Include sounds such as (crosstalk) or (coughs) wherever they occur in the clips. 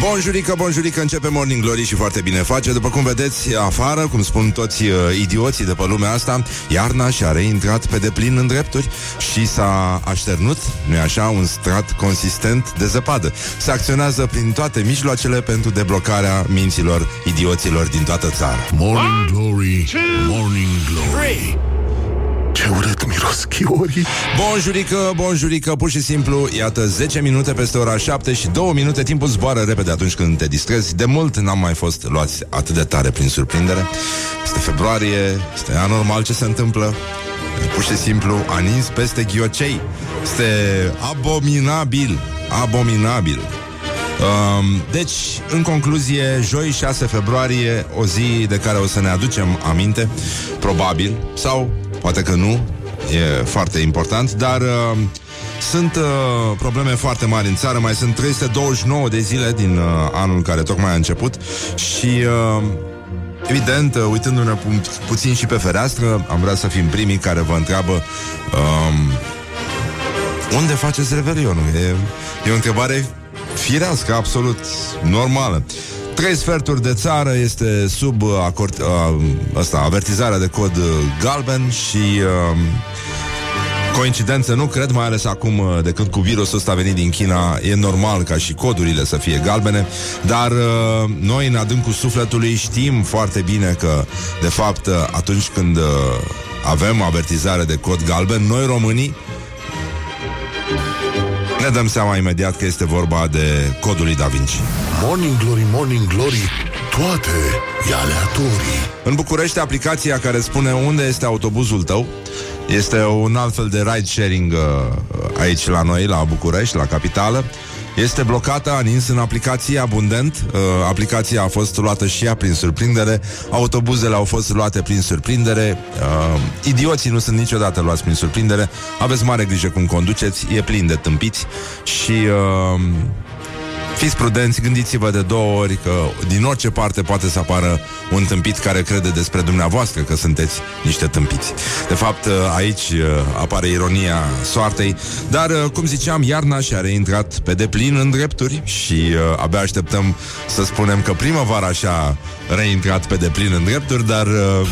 Bonjurică, bonjurică, începe Morning Glory și foarte bine face. După cum vedeți, afară, cum spun toți uh, idioții de pe lumea asta, iarna și-a reintrat pe deplin în drepturi și s-a așternut, nu așa, un strat consistent de zăpadă. Se acționează prin toate mijloacele pentru deblocarea minților idioților din toată țara. Morning Glory, Morning Glory. Ce urât miros chiorii. Bonjurică, bonjurică, pur și simplu, iată 10 minute peste ora 7 și 2 minute, timpul zboară repede atunci când te distrezi. De mult n-am mai fost luați atât de tare prin surprindere. Este februarie, este anormal ce se întâmplă. Pur și simplu, anins peste ghiocei. Este abominabil, abominabil. Um, deci, în concluzie, joi 6 februarie, o zi de care o să ne aducem aminte, probabil, sau poate că nu, e foarte important, dar uh, sunt uh, probleme foarte mari în țară, mai sunt 329 de zile din uh, anul care tocmai a început și... Uh, Evident, uh, uitându-ne pu- puțin și pe fereastră, am vrea să fim primii care vă întreabă um, unde faceți revelionul? E, e o întrebare firească, absolut normală. Trei sferturi de țară este sub uh, acord, uh, asta, avertizarea de cod uh, galben și uh, coincidență nu cred, mai ales acum uh, de când cu virusul ăsta a venit din China, e normal ca și codurile să fie galbene, dar uh, noi în adâncul sufletului știm foarte bine că, de fapt, uh, atunci când uh, avem avertizare de cod galben, noi românii ne dăm seama imediat că este vorba de codul lui Da Vinci. Morning Glory, Morning Glory. Toate e aleatorii. În București, aplicația care spune unde este autobuzul tău este un alt fel de ride-sharing uh, aici la noi, la București, la capitală. Este blocată, a nins în aplicație abundent. Uh, aplicația a fost luată și ea prin surprindere. Autobuzele au fost luate prin surprindere. Uh, idioții nu sunt niciodată luați prin surprindere. Aveți mare grijă cum conduceți, e plin de tâmpiți și... Uh, Fiți prudenți, gândiți-vă de două ori că din orice parte poate să apară un tâmpit care crede despre dumneavoastră că sunteți niște tâmpiți. De fapt, aici uh, apare ironia soartei, dar, uh, cum ziceam, iarna și-a reintrat pe deplin în drepturi și uh, abia așteptăm să spunem că primăvara și-a reintrat pe deplin în drepturi, dar... Uh,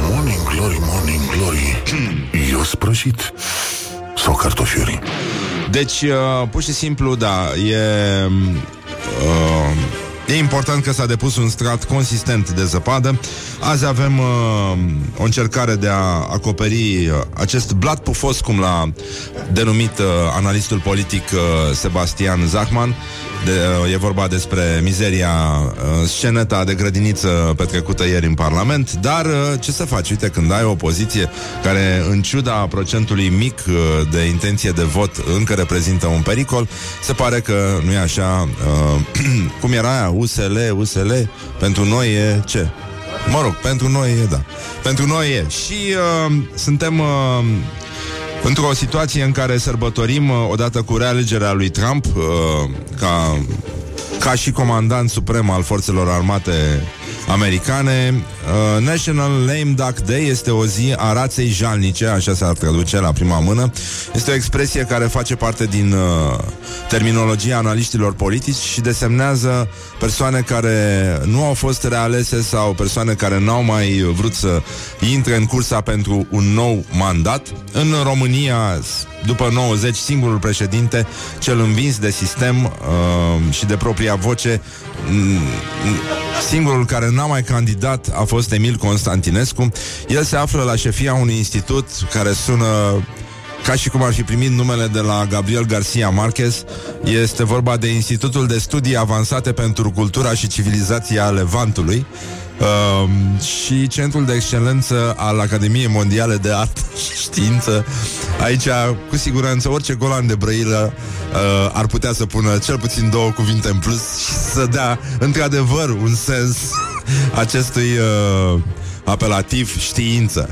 Morning Glory, Morning Glory. Eu sprășit sau cartofiuri? Deci, uh, pur și simplu, da, e... Uh, E important că s-a depus un strat consistent de zăpadă. Azi avem uh, o încercare de a acoperi uh, acest blat pufos, cum l-a denumit uh, analistul politic uh, Sebastian Zachman. De, uh, e vorba despre mizeria uh, sceneta de grădiniță petrecută ieri în Parlament, dar uh, ce să faci? Uite, când ai o opoziție care, în ciuda procentului mic uh, de intenție de vot, încă reprezintă un pericol, se pare că nu e așa. Uh, (clears throat) cum era aia? USL, USL, pentru noi e ce? Mă rog, pentru noi e, da. Pentru noi e. Și uh, suntem... Uh, Într-o situație în care sărbătorim, uh, odată cu realegerea lui Trump, uh, ca, ca și comandant suprem al forțelor armate americane, uh, National Lame Duck Day este o zi a raței jalnice, așa s-ar traduce la prima mână. Este o expresie care face parte din uh, terminologia analiștilor politici și desemnează persoane care nu au fost realese sau persoane care n-au mai vrut să intre în cursa pentru un nou mandat. În România, după 90, singurul președinte, cel învins de sistem uh, și de propria voce, mm, singurul care n-a mai candidat a fost Emil Constantinescu. El se află la șefia unui institut care sună ca și cum ar fi primit numele de la Gabriel Garcia Marquez. Este vorba de Institutul de Studii Avansate pentru Cultura și Civilizația Levantului. Uh, și Centrul de Excelență al Academiei Mondiale de Artă și Știință. Aici, cu siguranță, orice golan de brăilă uh, ar putea să pună cel puțin două cuvinte în plus și să dea, într-adevăr, un sens acestui uh, apelativ știință.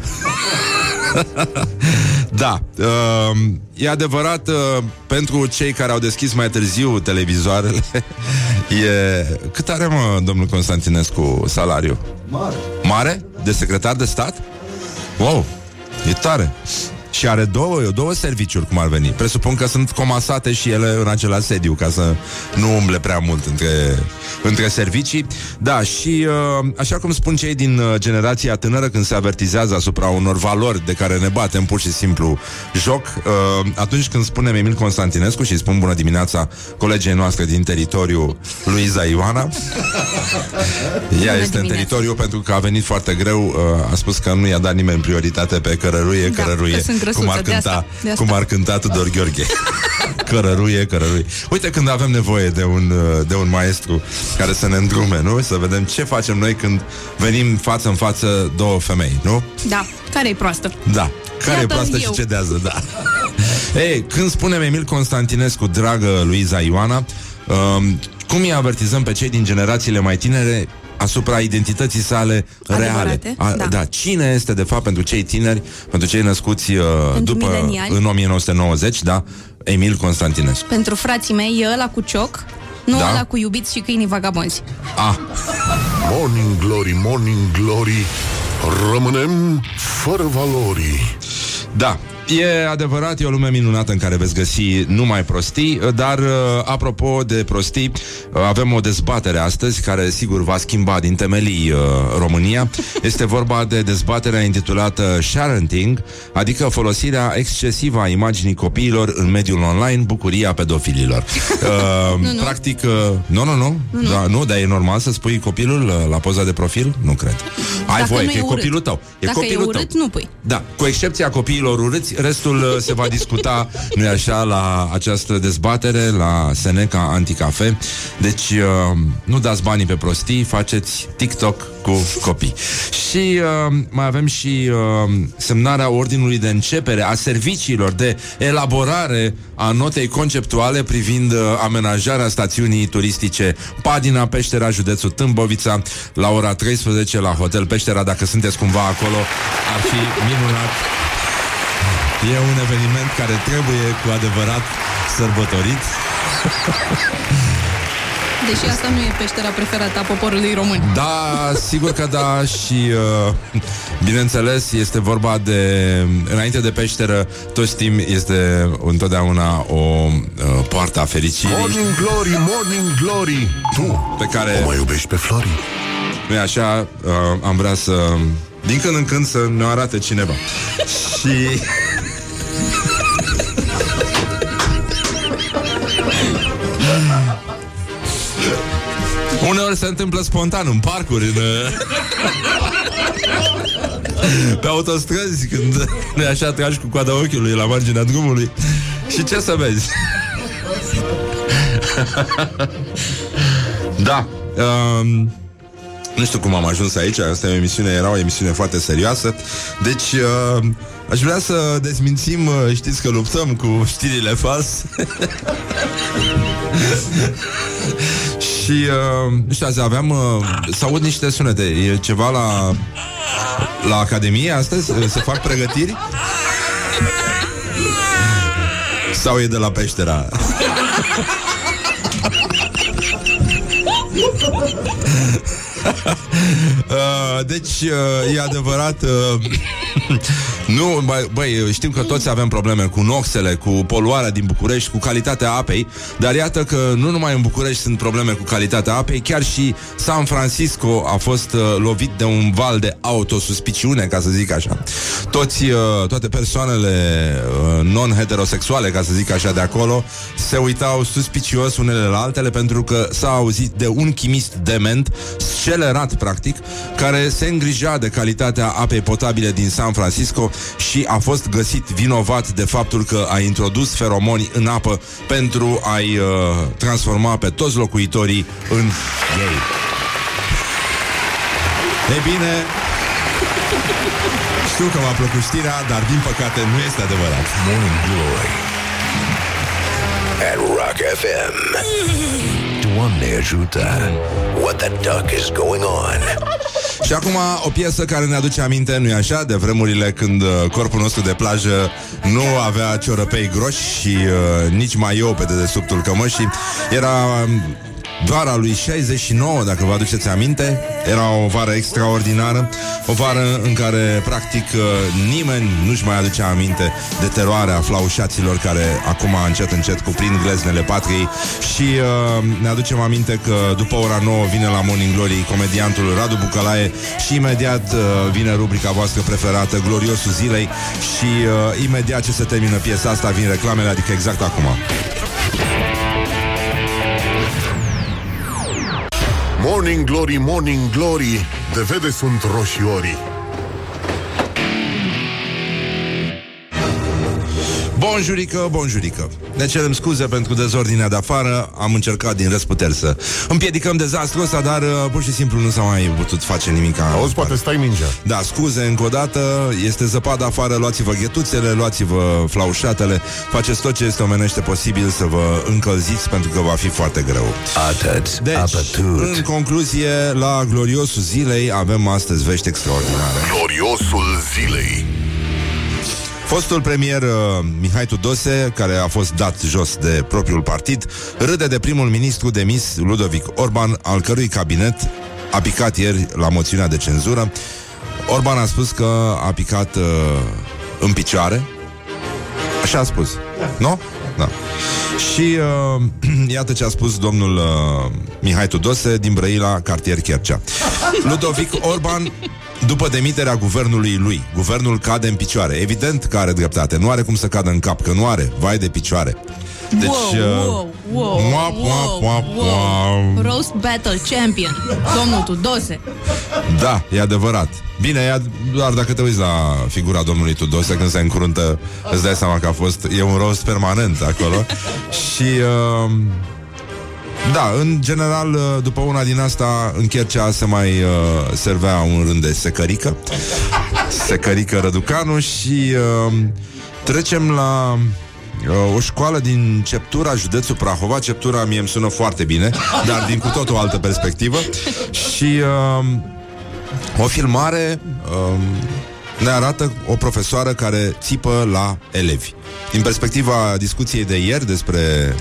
(laughs) da, uh, e adevărat uh, pentru cei care au deschis mai târziu televizoarele. (laughs) e... Cât are, mă, domnul Constantinescu, salariu? Mare. Mare? De secretar de stat? Wow, e tare. Și are două, două serviciuri, cum ar veni. Presupun că sunt comasate și ele în același sediu, ca să nu umble prea mult între, între servicii. Da, și uh, așa cum spun cei din uh, generația tânără, când se avertizează asupra unor valori de care ne batem pur și simplu joc, uh, atunci când spunem Emil Constantinescu și spun bună dimineața colegii noastre din teritoriu, Luiza Ioana, (laughs) ea Bună este în dimineața. teritoriu pentru că a venit foarte greu, uh, a spus că nu i-a dat nimeni prioritate pe cărăruie, Da, cărăruie, că sunt grăsuță, cum ar de asta, cânta, de asta. cum ar cânta Tudor Gheorghe. (laughs) cărăruie, cărăruie. Uite când avem nevoie de un, uh, de un maestru care să ne îndrume, nu? Să vedem ce facem noi când venim față în față două femei, nu? Da, care e proastă? Da. Care e Iată proastă și eu. cedează, da. (laughs) Ei, când spunem Emil Constantinescu, dragă Luiza Ioana, um, cum îi avertizăm pe cei din generațiile mai tinere asupra identității sale reale? Adevărate, da. da. Cine este, de fapt, pentru cei tineri, pentru cei născuți uh, Pentru după, mileniali. în 1990, da, Emil Constantinescu. Pentru frații mei e ăla cu cioc, nu Da. ăla cu iubiți și câinii vagabonzi. Ah, Morning Glory, Morning Glory Rămânem fără valori Da, e adevărat, e o lume minunată în care veți găsi numai prostii, dar uh, apropo de prostii, uh, avem o dezbatere astăzi care sigur va schimba din temelii uh, România. Este vorba de dezbaterea intitulată Sharenting, adică folosirea excesivă a imaginii copiilor în mediul online, bucuria pedofililor. (laughs) Uh, Nu, nu. Practic, uh, nu, nu, nu, nu, da, nu, dar e normal să spui copilul uh, la poza de profil? Nu cred. Ai Dacă voie, nu că e e urât. copilul tău. E Dacă e copilul urât, tău. nu pui. Da, cu excepția copiilor urâți, restul uh, se va discuta, nu e așa, la această dezbatere, la Seneca Anticafe. Deci, uh, nu dați banii pe prostii, faceți TikTok cu copii. Și uh, mai avem și uh, semnarea ordinului de începere a serviciilor de elaborare a notei conceptuale privind uh, amenajarea stațiunii turistice Padina, Peștera, județul Tâmbovița, la ora 13 la Hotel Peștera. Dacă sunteți cumva acolo, ar fi minunat. E un eveniment care trebuie cu adevărat sărbătorit. Deși asta nu e peștera preferată a poporului român. Da, sigur că da și uh, bineînțeles este vorba de înainte de peșteră, toți știm este întotdeauna o uh, poartă a fericirii Morning Glory, Morning Glory Tu pe care o mai iubești pe Flori? nu e așa, uh, am vrea să din când în când să ne arate cineva. (laughs) și Uneori se întâmplă spontan în parcuri, în, pe autostrăzi, când nu e așa tragi cu coada ochiului la marginea drumului. Și ce să vezi? da. Um, nu știu cum am ajuns aici, asta e o emisiune, era o emisiune foarte serioasă. Deci, uh, aș vrea să dezmințim, uh, știți că luptăm cu știrile false. (laughs) Și, uh, nu știu, azi aveam, uh, să aud niște sunete. E ceva la, la Academie astăzi? Se fac pregătiri? Sau e de la peștera? (laughs) Uh, deci, uh, e adevărat uh, (laughs) Nu, băi, băi, știm că toți avem probleme cu noxele, cu poluarea din București, cu calitatea apei Dar iată că nu numai în București sunt probleme cu calitatea apei Chiar și San Francisco a fost uh, lovit de un val de autosuspiciune, ca să zic așa. Toți, uh, toate persoanele uh, non-heterosexuale, ca să zic așa, de acolo Se uitau suspicios unele la altele Pentru că s-a auzit de un chimist dement, scelerat practic Care se îngrija de calitatea apei potabile din San Francisco Și a fost găsit vinovat de faptul că a introdus feromoni în apă Pentru a-i uh, transforma pe toți locuitorii în gay Ei bine, știu că v-a plăcut știrea, dar din păcate nu este adevărat. Morning Glory at Rock FM. Doamne ajută! What the duck is going on? Și acum o piesă care ne aduce aminte, nu-i așa, de vremurile când uh, corpul nostru de plajă nu avea ciorăpei groși și uh, nici mai eu pe dedesubtul cămășii. Era um, doar a lui 69, dacă vă aduceți aminte. Era o vară extraordinară, o vară în care, practic, uh, nimeni nu-și mai aduce aminte de teroarea flaușaților care acum încet, încet cuprind gleznele patriei și uh, ne aducem aminte că după ora 9 vine la Morning Glory comediantul Radu Bucalae și imediat uh, vine rubrica voastră preferată, Gloriosul Zilei și uh, imediat ce se termină piesa asta vin reclamele, adică exact acum. Morning Glory, Morning Glory. De vede sunt roșiorii Bonjurică, bonjurică. Ne cerem scuze pentru dezordinea de afară. Am încercat din răsputeri să împiedicăm dezastrul ăsta Dar uh, pur și simplu nu s-a mai putut face nimic. Auzi, poate stai mingea. Da, scuze încă o dată. Este zăpadă afară, luați-vă ghetuțele Luați-vă flaușatele. Faceți tot ce este omenește posibil să vă încălziți Pentru că va fi foarte greu. Atât, Deci, apătut. în concluzie La gloriosul zilei avem astăzi vești extraordinare. Gloriosul zilei Fostul premier uh, Mihai Tudose, care a fost dat jos de propriul partid, râde de primul ministru demis Ludovic Orban, al cărui cabinet a picat ieri la moțiunea de cenzură. Orban a spus că a picat uh, în picioare. Așa a spus. Nu? Da. Și uh, (clears throat) iată ce a spus domnul uh, Mihai Tudose din Brăila, cartier Chercea. Ludovic Orban după demiterea guvernului lui, guvernul cade în picioare. Evident că are dreptate, nu are cum să cadă în cap, că nu are, vai de picioare. Deci, wow, wow, wow, mua, mua, mua, mua. Roast Battle Champion Domnul Tudose Da, e adevărat. Bine, e ad- doar dacă te uiți la figura domnului Tudose când se încruntă, îți dai seama că a fost, e un rost permanent acolo. (laughs) și uh, da, în general, uh, după una din asta, în Chercea se mai uh, servea un rând de secărică. Secărică Răducanu și uh, trecem la uh, o școală din Ceptura, județul Prahova. Ceptura mie îmi sună foarte bine, dar din cu tot o altă perspectivă. Și uh, o filmare um, ne arată o profesoară care țipă la elevi. Din perspectiva discuției de ieri despre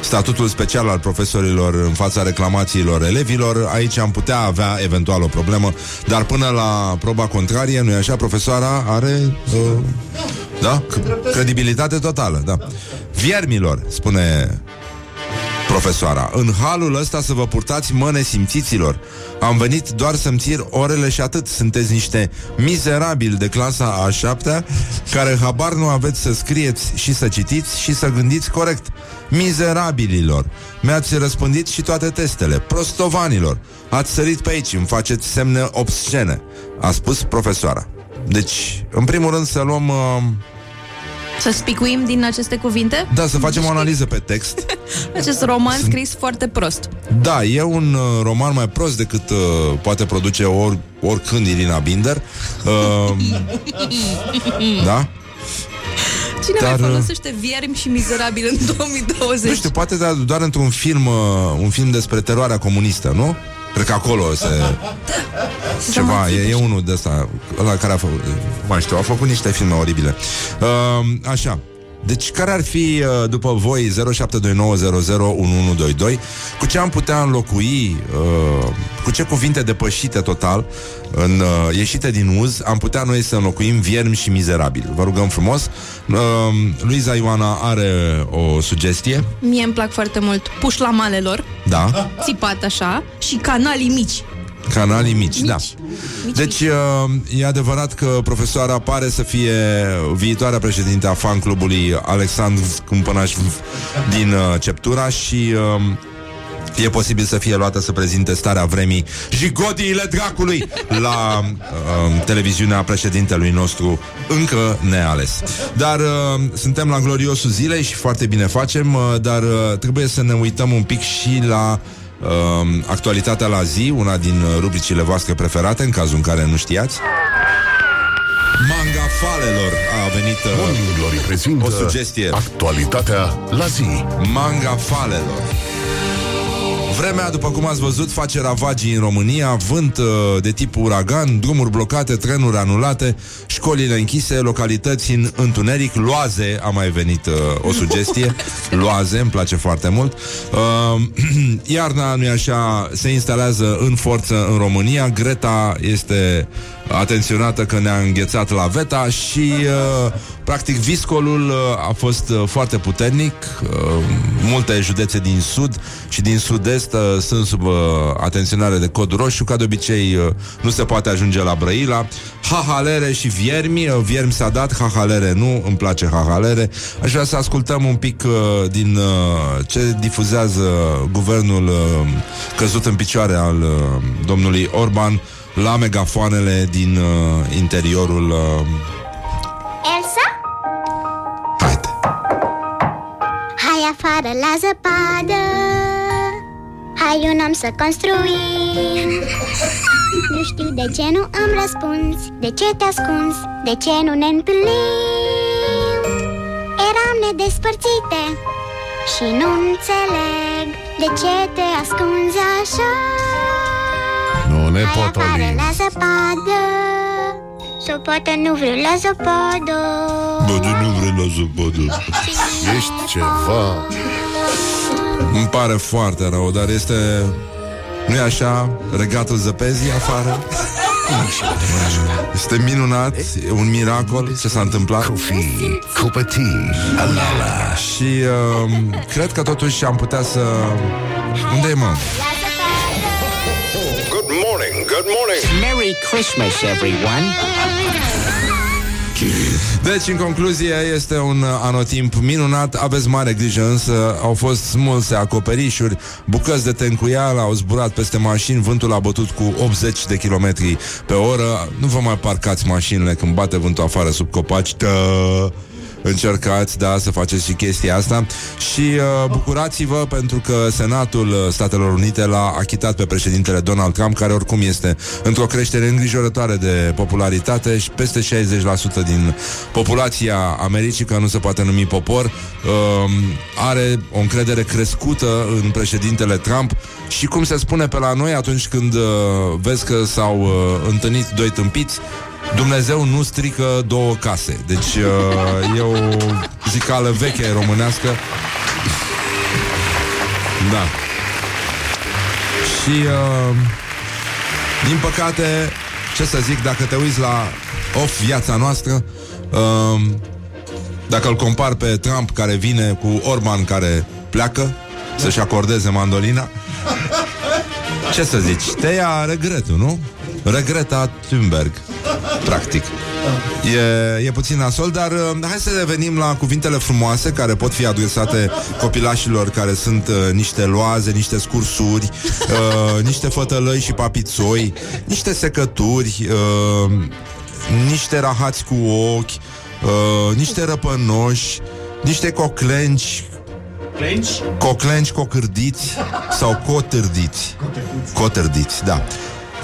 statutul special al profesorilor în fața reclamațiilor elevilor, aici am putea avea eventual o problemă, dar până la proba contrarie, nu-i așa, profesoara are uh, da? C- credibilitate totală, da. Viermilor, spune Profesoara, în halul ăsta să vă purtați mă nesimțiților Am venit doar să-mi țir orele și atât. Sunteți niște mizerabili de clasa a șaptea Care habar nu aveți să scrieți și să citiți și să gândiți corect. Mizerabililor Mi-ați răspândit și toate testele. Prostovanilor Ați sărit pe aici, îmi faceți semne obscene A spus profesoara. Deci, în primul rând să luăm... Uh, Să spicuim din aceste cuvinte da, să facem o analiză pe text (laughs) Acest roman scris foarte prost Da, e un uh, roman mai prost decât uh, poate produce or, oricând Irina Binder. Uh, (laughs) da? Cine Dar, mai uh, folosește viermi și mizerabil în 2020? Nu știu, poate da, doar într-un film, uh, un film despre teroarea comunistă, nu? Cred că acolo se... (laughs) Ceva, e, e unul de ăsta Ăla care a făcut Mai știu, a făcut niște filme oribile. Uh, Așa deci care ar fi, uh, după voi, 0729001122 Cu ce am putea înlocui uh, Cu ce cuvinte depășite total în, uh, Ieșite din uz Am putea noi să înlocuim viermi și mizerabil. Vă rugăm frumos. Uh, Luiza Ioana are o sugestie. Mie îmi plac foarte mult pușlamalelor Da, Țipat așa. Și canalii mici canalii mici, da. Mici, Deci uh, e adevărat că profesoara pare să fie viitoarea președinte a fan clubului Alexandru Cumpănaș din uh, Ceptura și uh, e posibil să fie luată să prezinte starea vremii jigodiile dracului la uh, televiziunea președintelui nostru încă neales. Dar uh, suntem la gloriosul zilei și foarte bine facem, uh, dar uh, trebuie să ne uităm un pic și la uh, actualitatea la zi, una din uh, rubricile voastre preferate, în cazul în care nu știați. Manga falelor a venit uh, Morning Glory prezintă o sugestie. Actualitatea la zi Manga falelor. Vremea, după cum ați văzut, face ravagii în România, vânt uh, de tip uragan, drumuri blocate, trenuri anulate, școlile închise, localități în întuneric, loaze, a mai venit uh, o sugestie, (laughs) loaze, îmi place foarte mult. Uh, (clears throat) iarna, nu așa, se instalează în forță în România, Greta este atenționată că ne-a înghețat la veta și uh, practic viscolul uh, a fost uh, foarte puternic. Uh, multe județe din sud și din sud-est uh, sunt sub uh, atenționare de cod roșu. Ca de obicei uh, nu se poate ajunge la Brăila. Hahalere și viermi. Uh, viermi s-a dat, hahalere nu. Îmi place hahalere. Aș vrea să ascultăm un pic uh, din uh, ce difuzează guvernul uh, căzut în picioare al uh, domnului Orban la megafoanele din uh, interiorul... Uh... Elsa? Haide! Hai afară la zăpadă Hai un om să construim Nu știu de ce nu îmi răspunzi De ce te ascunzi De ce nu ne întâlnim Eram nedespărțite Și nu înțeleg De ce te ascunzi așa Nu ne Hai afară potolim. la zăpadă Zăpadă nu vreau la zăpadă Bă, de nu vrem la zăpadă. Ești ceva. Îmi pare foarte rău, dar este... nu e așa? Regatul zăpezii afară? Este minunat, e un miracol ce s-a întâmplat Kofi, Kopati, Alala. și uh, cred că totuși am putea să... Unde e, mă? Merry Christmas, everyone. Deci, în concluzie, este un anotimp minunat Aveți mare grijă, însă au fost smulse acoperișuri Bucăți de tencuială au zburat peste mașini Vântul a bătut cu 80 de km pe oră Nu vă mai parcați mașinile când bate vântul afară sub copaci Tă! Încercați, da, să faceți și chestia asta. Și uh, bucurați-vă pentru că Senatul uh, Statelor Unite l-a achitat pe președintele Donald Trump Care oricum este într-o creștere îngrijorătoare de popularitate Și peste 60% din populația Americii, că nu se poate numi popor uh, Are o încredere crescută în președintele Trump. Și cum se spune pe la noi atunci când uh, vezi că s-au uh, întâlnit doi tâmpiți Dumnezeu nu strică două case. Deci uh, e o zicală veche românească. Da. Și uh, Din păcate Ce să zic, dacă te uiți la Off viața noastră uh, Dacă îl compar pe Trump Care vine cu Orban care pleacă Să-și acordeze mandolina Ce să zici, te ia regretul, nu? Regreta Thunberg Practic E, e puțin nasol, dar uh, hai să revenim la cuvintele frumoase care pot fi adresate copilașilor care sunt uh, niște loaze, niște scursuri, uh, niște fătălăi și papițoi, niște secături, uh, niște rahați cu ochi, uh, niște răpănoși, niște coclenci, Coclenci cocârdiți sau cotârdiți. Cotârdiți, da.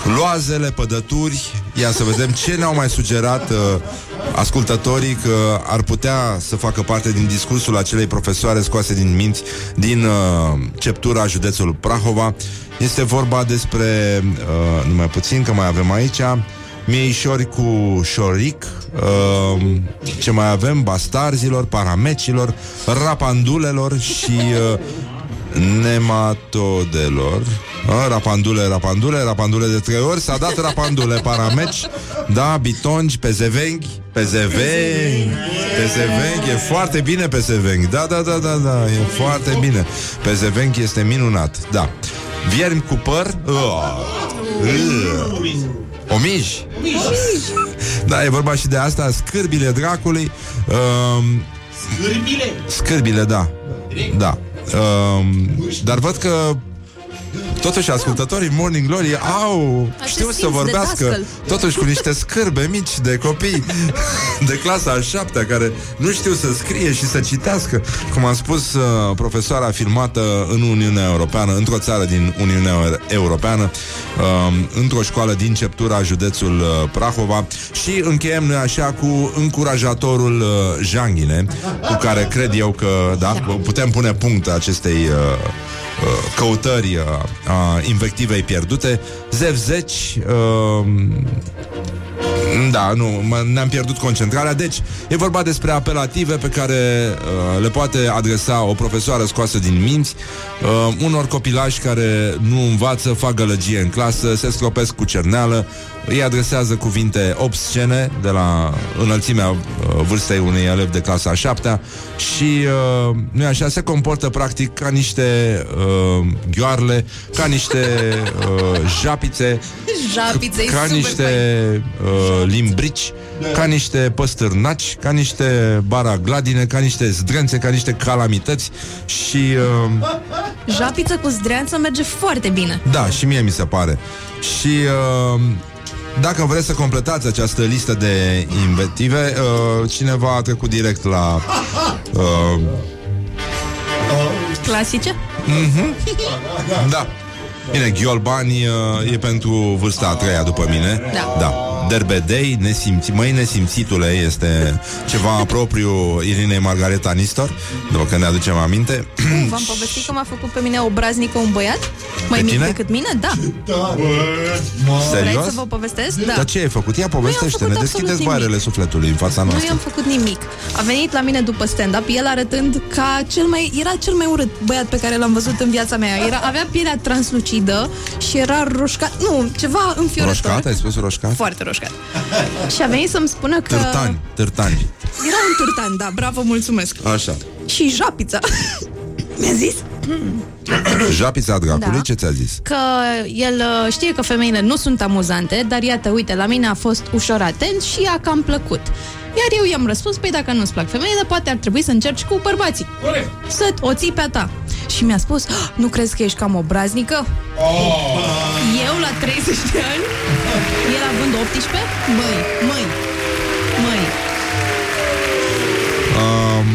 Loazele, pădături, ia să vedem ce ne-au mai sugerat uh, ascultătorii că ar putea să facă parte din discursul acelei profesoare scoase din minți din uh, Ceptura, județul Prahova. Este vorba despre, uh, numai puțin că mai avem aici, mieișori cu șoric, uh, ce mai avem, bastarzilor, paramecilor, rapandulelor și uh, nematodelor. A, rapandule, rapandule, rapandule de trei ori. S-a dat rapandule, parameci. Da, bitongi, pezevenghi. Pezevenghi. Pezevenghi, e foarte bine pezevenghi. Da, da, da, da, da, e foarte bine. Pezevenghi este minunat, da. Viermi cu păr? Uh, uh. Omiji Da, e vorba și de asta. Scârbile dracului. Uh, Scârbile? Scârbile, da. Da um, Dar văd că Totuși, ascultătorii Morning Glory au Acest știu să simț de vorbească dascăl. Totuși cu niște scârbe mici de copii (laughs) De clasa a șaptea Care nu știu să scrie și să citească Cum a spus uh, profesoara filmată În Uniunea Europeană Într-o țară din Uniunea Europeană uh, Într-o școală din Ceptura Județul uh, Prahova Și încheiem noi așa cu încurajatorul uh, Janghine Cu care cred eu că da, putem pune punct acestei uh, căutări uh, a invectivei pierdute. Zevzeci, uh, da, nu, mă- ne-am pierdut concentrarea. Deci, e vorba despre apelative pe care uh, le poate adresa o profesoară scoasă din minți uh, unor copilași care nu învață, fac gălăgie în clasă, se sclopesc cu cerneală, îi adresează cuvinte obscene de la înălțimea uh, vârstei unui elev de clasa a șaptea și, uh, nu așa, se comportă practic ca niște uh, ghioarle, ca niște uh, japițe, Japiță, e ca super niște fain. uh, limbrici, ca niște păstârnaci, ca niște baragladine, ca niște zdrențe, ca niște calamități și uh, Japiță cu zdreanță merge foarte bine. da, și mie mi se pare. Și uh, dacă vreți să completați această listă de inventive, uh, cineva a trecut direct la uh, Clasice? Da. Bine, Ghiolbani uh, e pentru vârsta a treia după mine. Da. da. Derbedei, nesimți, măi nesimțitule este ceva propriu Irinei Margareta Nistor, după că ne aducem aminte. V-am povestit că m-a făcut pe mine obraznică un băiat? Mai Pe mic tine? decât mine? Da. Vreți Serios? să vă povestesc? Da. Dar ce ai făcut? Ia povestește, făcut ne absolut deschideți nimic. bairele sufletului în fața Nu noastră. i-am făcut nimic. A venit la mine după stand-up, el arătând ca cel mai... Era cel mai urât băiat pe care l-am văzut în viața mea. Era, avea pielea translucidă și era roșcat... Nu, ceva înfiorător. Roșcat? Ai spus roșcat? Foarte roșcat. Și a venit să-mi spună că... Târtani, târtani. Era un târtan, da, bravo, mulțumesc. Așa. Și japița. Mi-a zis Japița dracului, Da. ce ți-a zis? că el uh, știe că femeile nu sunt amuzante, dar iată, uite, la mine a fost ușor atent și a cam plăcut. Iar eu i-am răspuns, păi dacă nu-ți plac femeile, poate ar trebui să încerci cu bărbații. Corect. Să o ții pe a ta. Și mi-a spus, "Ah, nu crezi că ești cam obraznică? Eu la 30 de ani, el având 18? Măi, măi, măi. Um,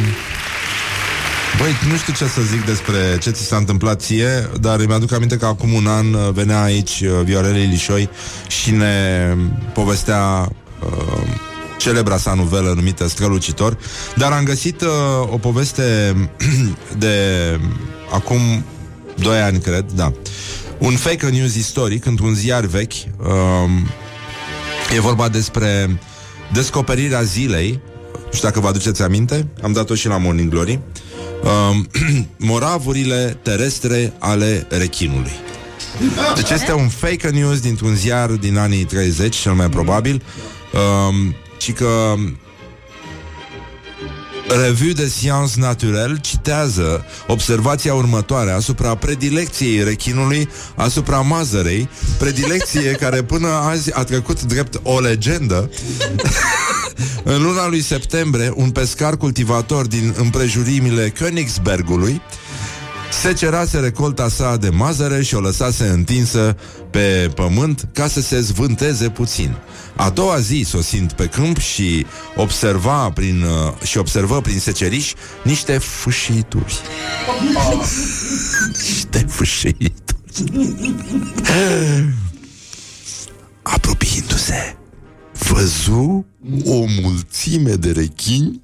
Băi, nu știu ce să zic despre ce ți s-a întâmplat ție, dar îmi aduc aminte că acum un an uh, venea aici uh, Viorel Ilișoi și ne povestea uh, celebra sa novelă numită Strălucitor, dar am găsit uh, o poveste (clears throat) de acum 2 ani, cred, da. Un fake news istoric într-un ziar vechi. Um, e vorba despre descoperirea zilei nu știu dacă vă aduceți aminte, am dat-o și la Morning Glory, um, (clears throat) moravurile terestre ale rechinului. Deci este un fake news dintr-un ziar din anii 30, cel mai probabil, um, și că Revue de Sciences Naturelle citează observația următoare asupra predilecției rechinului asupra mazărei, predilecție (laughs) care până azi a trecut drept o legendă. (laughs) În luna lui septembrie, un pescar cultivator din împrejurimile Königsbergului secerase recolta sa de mazăre și o lăsase întinsă pe pământ ca să se zvânteze puțin. A doua zi, sosind pe câmp și observa prin, uh, și observă prin seceriș niște fâșituri. (laughs) niște fâșituri. (laughs) Apropiindu-se, văzu o mulțime de rechini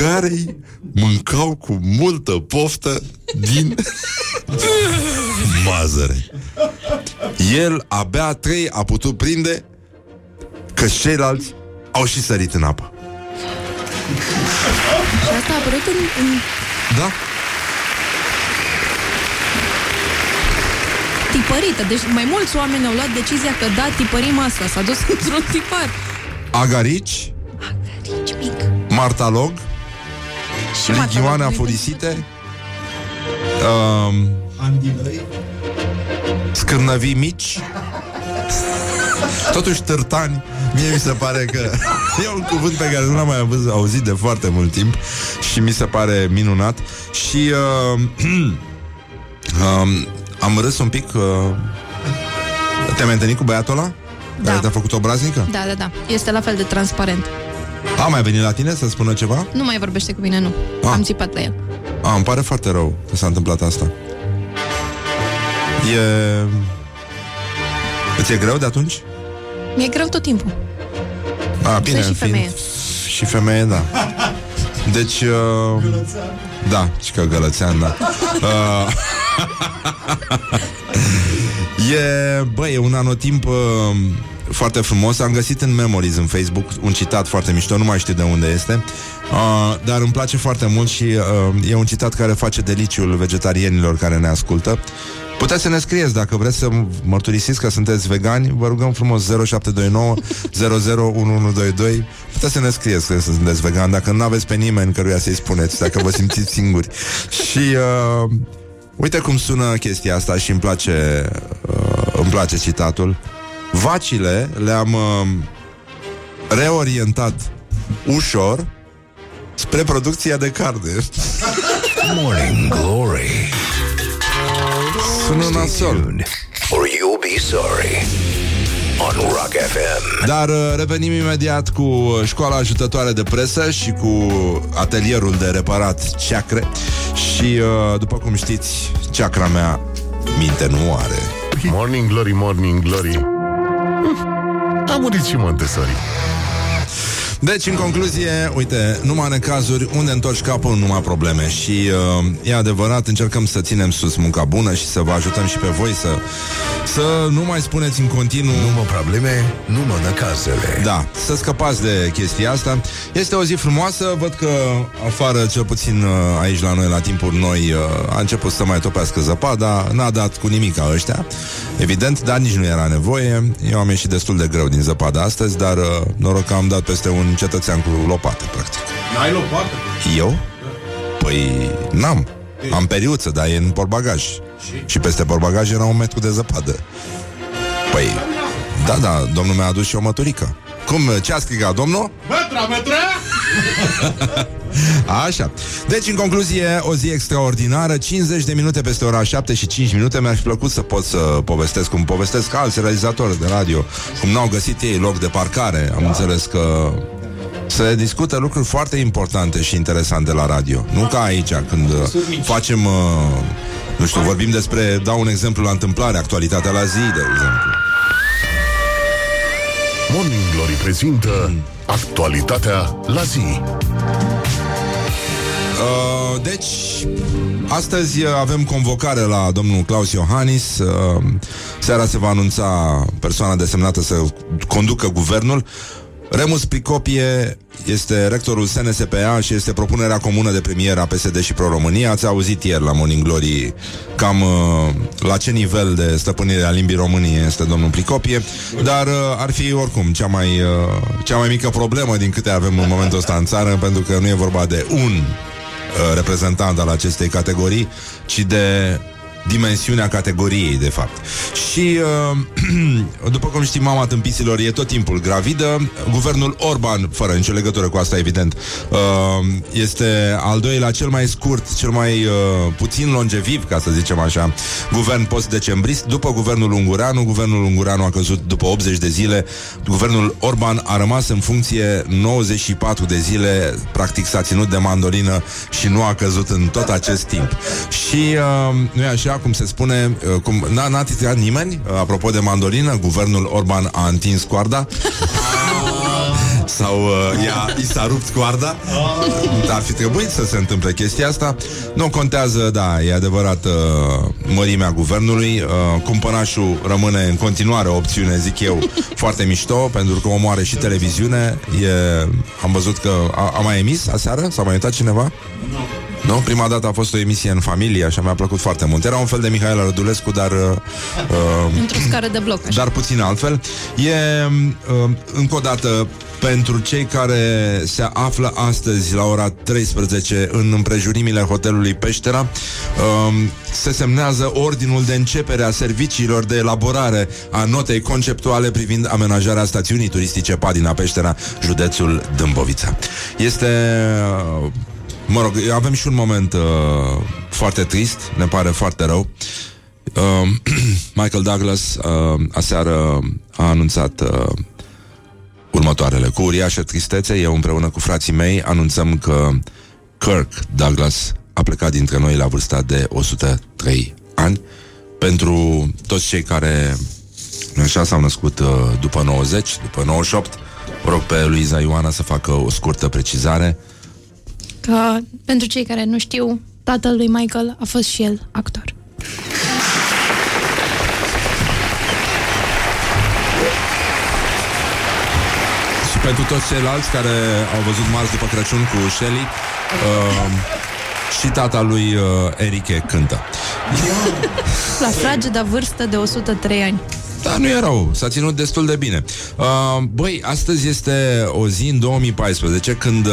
care mâncau cu multă poftă din (laughs) mazăre. El abia trei a putut prinde că ceilalți au și sărit în apă. Și asta a apărut în, în Da? tipărită. Deci mai mulți oameni au luat decizia că da, tipărim asta. S-a dus (laughs) într-un tipar. Agarici, Agarici mic. martalog, Și ligioane matalogul afurisite, um, scârnăvii mici, totuși târtani. Mie mi se pare că (laughs) e un cuvânt pe care nu l-am mai avut, auzit de foarte mult timp și mi se pare minunat. Și uh, (clears throat) um, am râs un pic. Uh, te-ai mai întâlnit cu băiatul ăla? Da. Care te-a făcut obraznică? Da, da, da. Este la fel de transparent. A mai venit la tine să spună ceva? Nu mai vorbește cu mine, nu. Ah. Am țipat la el. A, îmi pare foarte rău că s-a întâmplat asta. E... Îți e greu de atunci? Mi-e greu tot timpul. A, bine, și fiind- femeie. Și femeie, da. Deci... Uh, da, și că gălățean, da. Uh, (laughs) e, bă, e un anotimp uh, foarte frumos. Am găsit în Memories în Facebook un citat foarte mișto, nu mai știu de unde este, uh, dar îmi place foarte mult și uh, e un citat care face deliciul vegetarienilor care ne ascultă. Puteți să ne scrieți dacă vreți să mărturisiți că sunteți vegani, vă rugăm frumos 0729 001122. Puteți să ne scrieți că sunteți vegani dacă nu aveți pe nimeni căruia să-i spuneți, dacă vă simțiți singuri. Și uh, uite cum sună chestia asta și îmi place, uh, îmi place citatul. Vacile le-am uh, reorientat ușor spre producția de carne. (laughs) Morning Glory. Sună Stay nasol. tuned, or you'll be sorry. On Rock FM. Dar uh, revenim imediat cu școala ajutătoare de presă și cu atelierul de reparat ceacre și, uh, după cum știți, ceacra mea minte nu are. Morning Glory, Morning Glory A murit și Montessori Deci, în concluzie, uite, numai în cazuri unde întorci capul, numai probleme Și uh, e adevărat, încercăm să ținem sus munca bună și să vă ajutăm și pe voi să, să nu mai spuneți în continuu Nu mă probleme, nu mă năcazele. Da, să scăpați de chestia asta. Este o zi frumoasă, văd că afară, cel puțin uh, aici la noi, la timpuri noi, uh, a început să mai topească zăpada, n-a dat cu nimic ăștia, evident, dar nici nu era nevoie. Eu am ieșit destul de greu din zăpada astăzi, dar uh, noroc că am dat peste un cetățean cu lopată, practic. N-ai lopată? Eu? Păi, n-am. Am periuță, dar e în porbagaj. Și peste porbagaj era un metru de zăpadă. Păi, da, da, domnul mi-a adus și o măturică. Cum, ce a strigat domnul? Metra, (laughs) metra! Așa. Deci, în concluzie, o zi extraordinară 50 de minute peste ora 7 și 5 minute Mi-ar fi plăcut să pot să povestesc Cum povestesc alți realizatori de radio Cum n-au găsit ei loc de parcare Am înțeles că se discută lucruri foarte importante și interesante la radio. Nu ca aici, când uh, facem uh, Nu știu, vorbim despre Dau un exemplu la întâmplare, actualitatea la zi, de exemplu. Morning Glory prezintă Actualitatea la zi. Uh, deci, astăzi uh, avem convocare la domnul Claus Iohannis. Uh, seara se va anunța persoana desemnată să conducă guvernul. Remus Pricopie este rectorul SNSPA și este propunerea comună de premier a PSD și Pro-România. Ați auzit ieri la Morning Glory cam uh, la ce nivel de stăpânire a limbii românie este domnul Pricopie, dar uh, ar fi oricum cea mai, uh, cea mai mică problemă din câte avem în momentul ăsta în țară, pentru că nu e vorba de un uh, reprezentant al acestei categorii, ci de dimensiunea categoriei, de fapt. Și, uh, (clears throat) după cum știm, mama tâmpiților e tot timpul gravidă. Guvernul Orban, fără nicio legătură cu asta, evident, uh, este al doilea cel mai scurt, cel mai uh, puțin longeviv, ca să zicem așa, guvern post-decembrist. După guvernul Ungureanu, guvernul Ungureanu a căzut după 80 de zile. Guvernul Orban a rămas în funcție 94 de zile, practic s-a ținut de mandolină și nu a căzut în tot acest timp. Și uh, nu e așa, cum se spune, uh, cum n-a, n-a titrat nimeni, uh, apropo de mandolină, guvernul Orban a întins coarda. (laughs) Sau uh, ea, i s-a rupt coarda Ar fi trebuit să se întâmple chestia asta Nu contează, da, e adevărat uh, Mărimea guvernului uh, Cumpănașul rămâne în continuare o opțiune Zic eu, (laughs) foarte mișto Pentru că omul are și televiziune e, Am văzut că a, a mai emis aseară? S-a mai uitat cineva? Nu, prima dată a fost o emisie în familie, așa mi-a plăcut foarte mult. Era un fel de Mihaela Rădulescu, dar uh, uh, Într-o scară de bloc, așa. dar puțin altfel. E, uh, încă o dată, pentru cei care se află astăzi la ora 13 în împrejurimile hotelului Peștera, uh, se semnează ordinul de începere a serviciilor de elaborare a notei conceptuale privind amenajarea stațiunii turistice Padina Peștera, județul Dâmbovița. Este... Uh, Mă rog, avem și un moment uh, foarte trist, ne pare foarte rău. Uh, (clears throat) Michael Douglas uh, aseară a anunțat uh, următoarele. Cu uriașă tristețe, eu împreună cu frații mei anunțăm că Kirk Douglas a plecat dintre noi la vârsta de 103 ani. Pentru toți cei care nu așa s-au născut uh, după 90, după 98, vă rog pe Luiza Ioana să facă o scurtă precizare. Că, pentru cei care nu știu, tatăl lui Michael a fost și el actor. Și pentru toți ceilalți care au văzut marți după Crăciun cu Shelly, uh, și tata lui uh, Enrique cântă. La frageda vârstă de 103 ani. Da, nu e rău, s-a ținut destul de bine. Uh, băi, astăzi este o zi în 2014 când uh,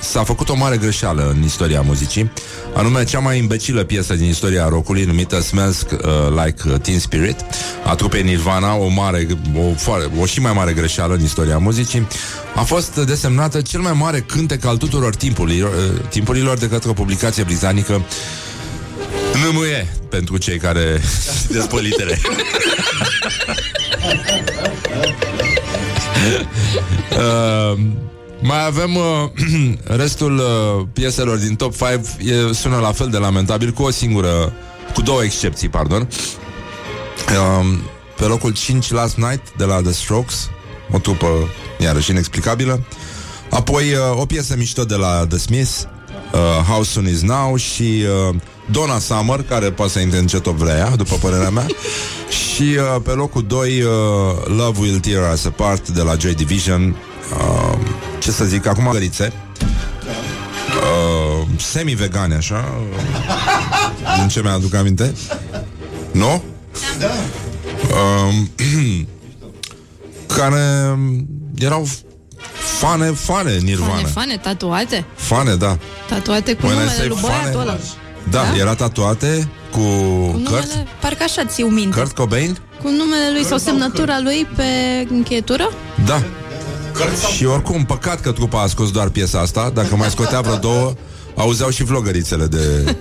s-a făcut o mare greșeală în istoria muzicii, anume cea mai imbecilă piesă din istoria rockului numită Smells uh, Like Teen Spirit a trupei Nirvana, o mare, o, foare, o și mai mare greșeală în istoria muzicii, a fost desemnată cel mai mare cântec al tuturor timpurilor, uh, timpurilor de către o publicație britanică NME pentru cei care (laughs) citesc litere. (laughs) uh, mai avem uh, (clears throat) restul uh, pieselor din top 5 e, sună la fel de lamentabil cu o singură cu două excepții, pardon. Uh, pe locul 5 Last Night de la The Strokes, o trupă iarăși inexplicabilă. Apoi uh, o piesă mișto de la The Smiths, uh, How Soon Is Now și uh, Donna Summer, care poate să intre în ce top vrea, după părerea mea. (laughs) și uh, pe locul 2 uh, Love Will Tear Us Apart de la Joy Division. Uh, ce să zic, acum gărițe. Uh, semi-vegane, așa. (laughs) Din ce mi-aduc aminte. Nu? Da. Uh, (clears throat) care erau fane, fane Nirvana. Fane, fane, tatuate? Fane, da. Tatuate cu numele lui băiatul ăla. Da, da, era tatuate cu, cu numele, Kurt? Parcă așa ți minte. Kurt Cobain? Cu numele lui sau semnătura lui pe încheietură? Da. Și oricum, păcat că trupa a scos doar piesa asta Dacă mai scotea vreo două Auzeau și vlogărițele de,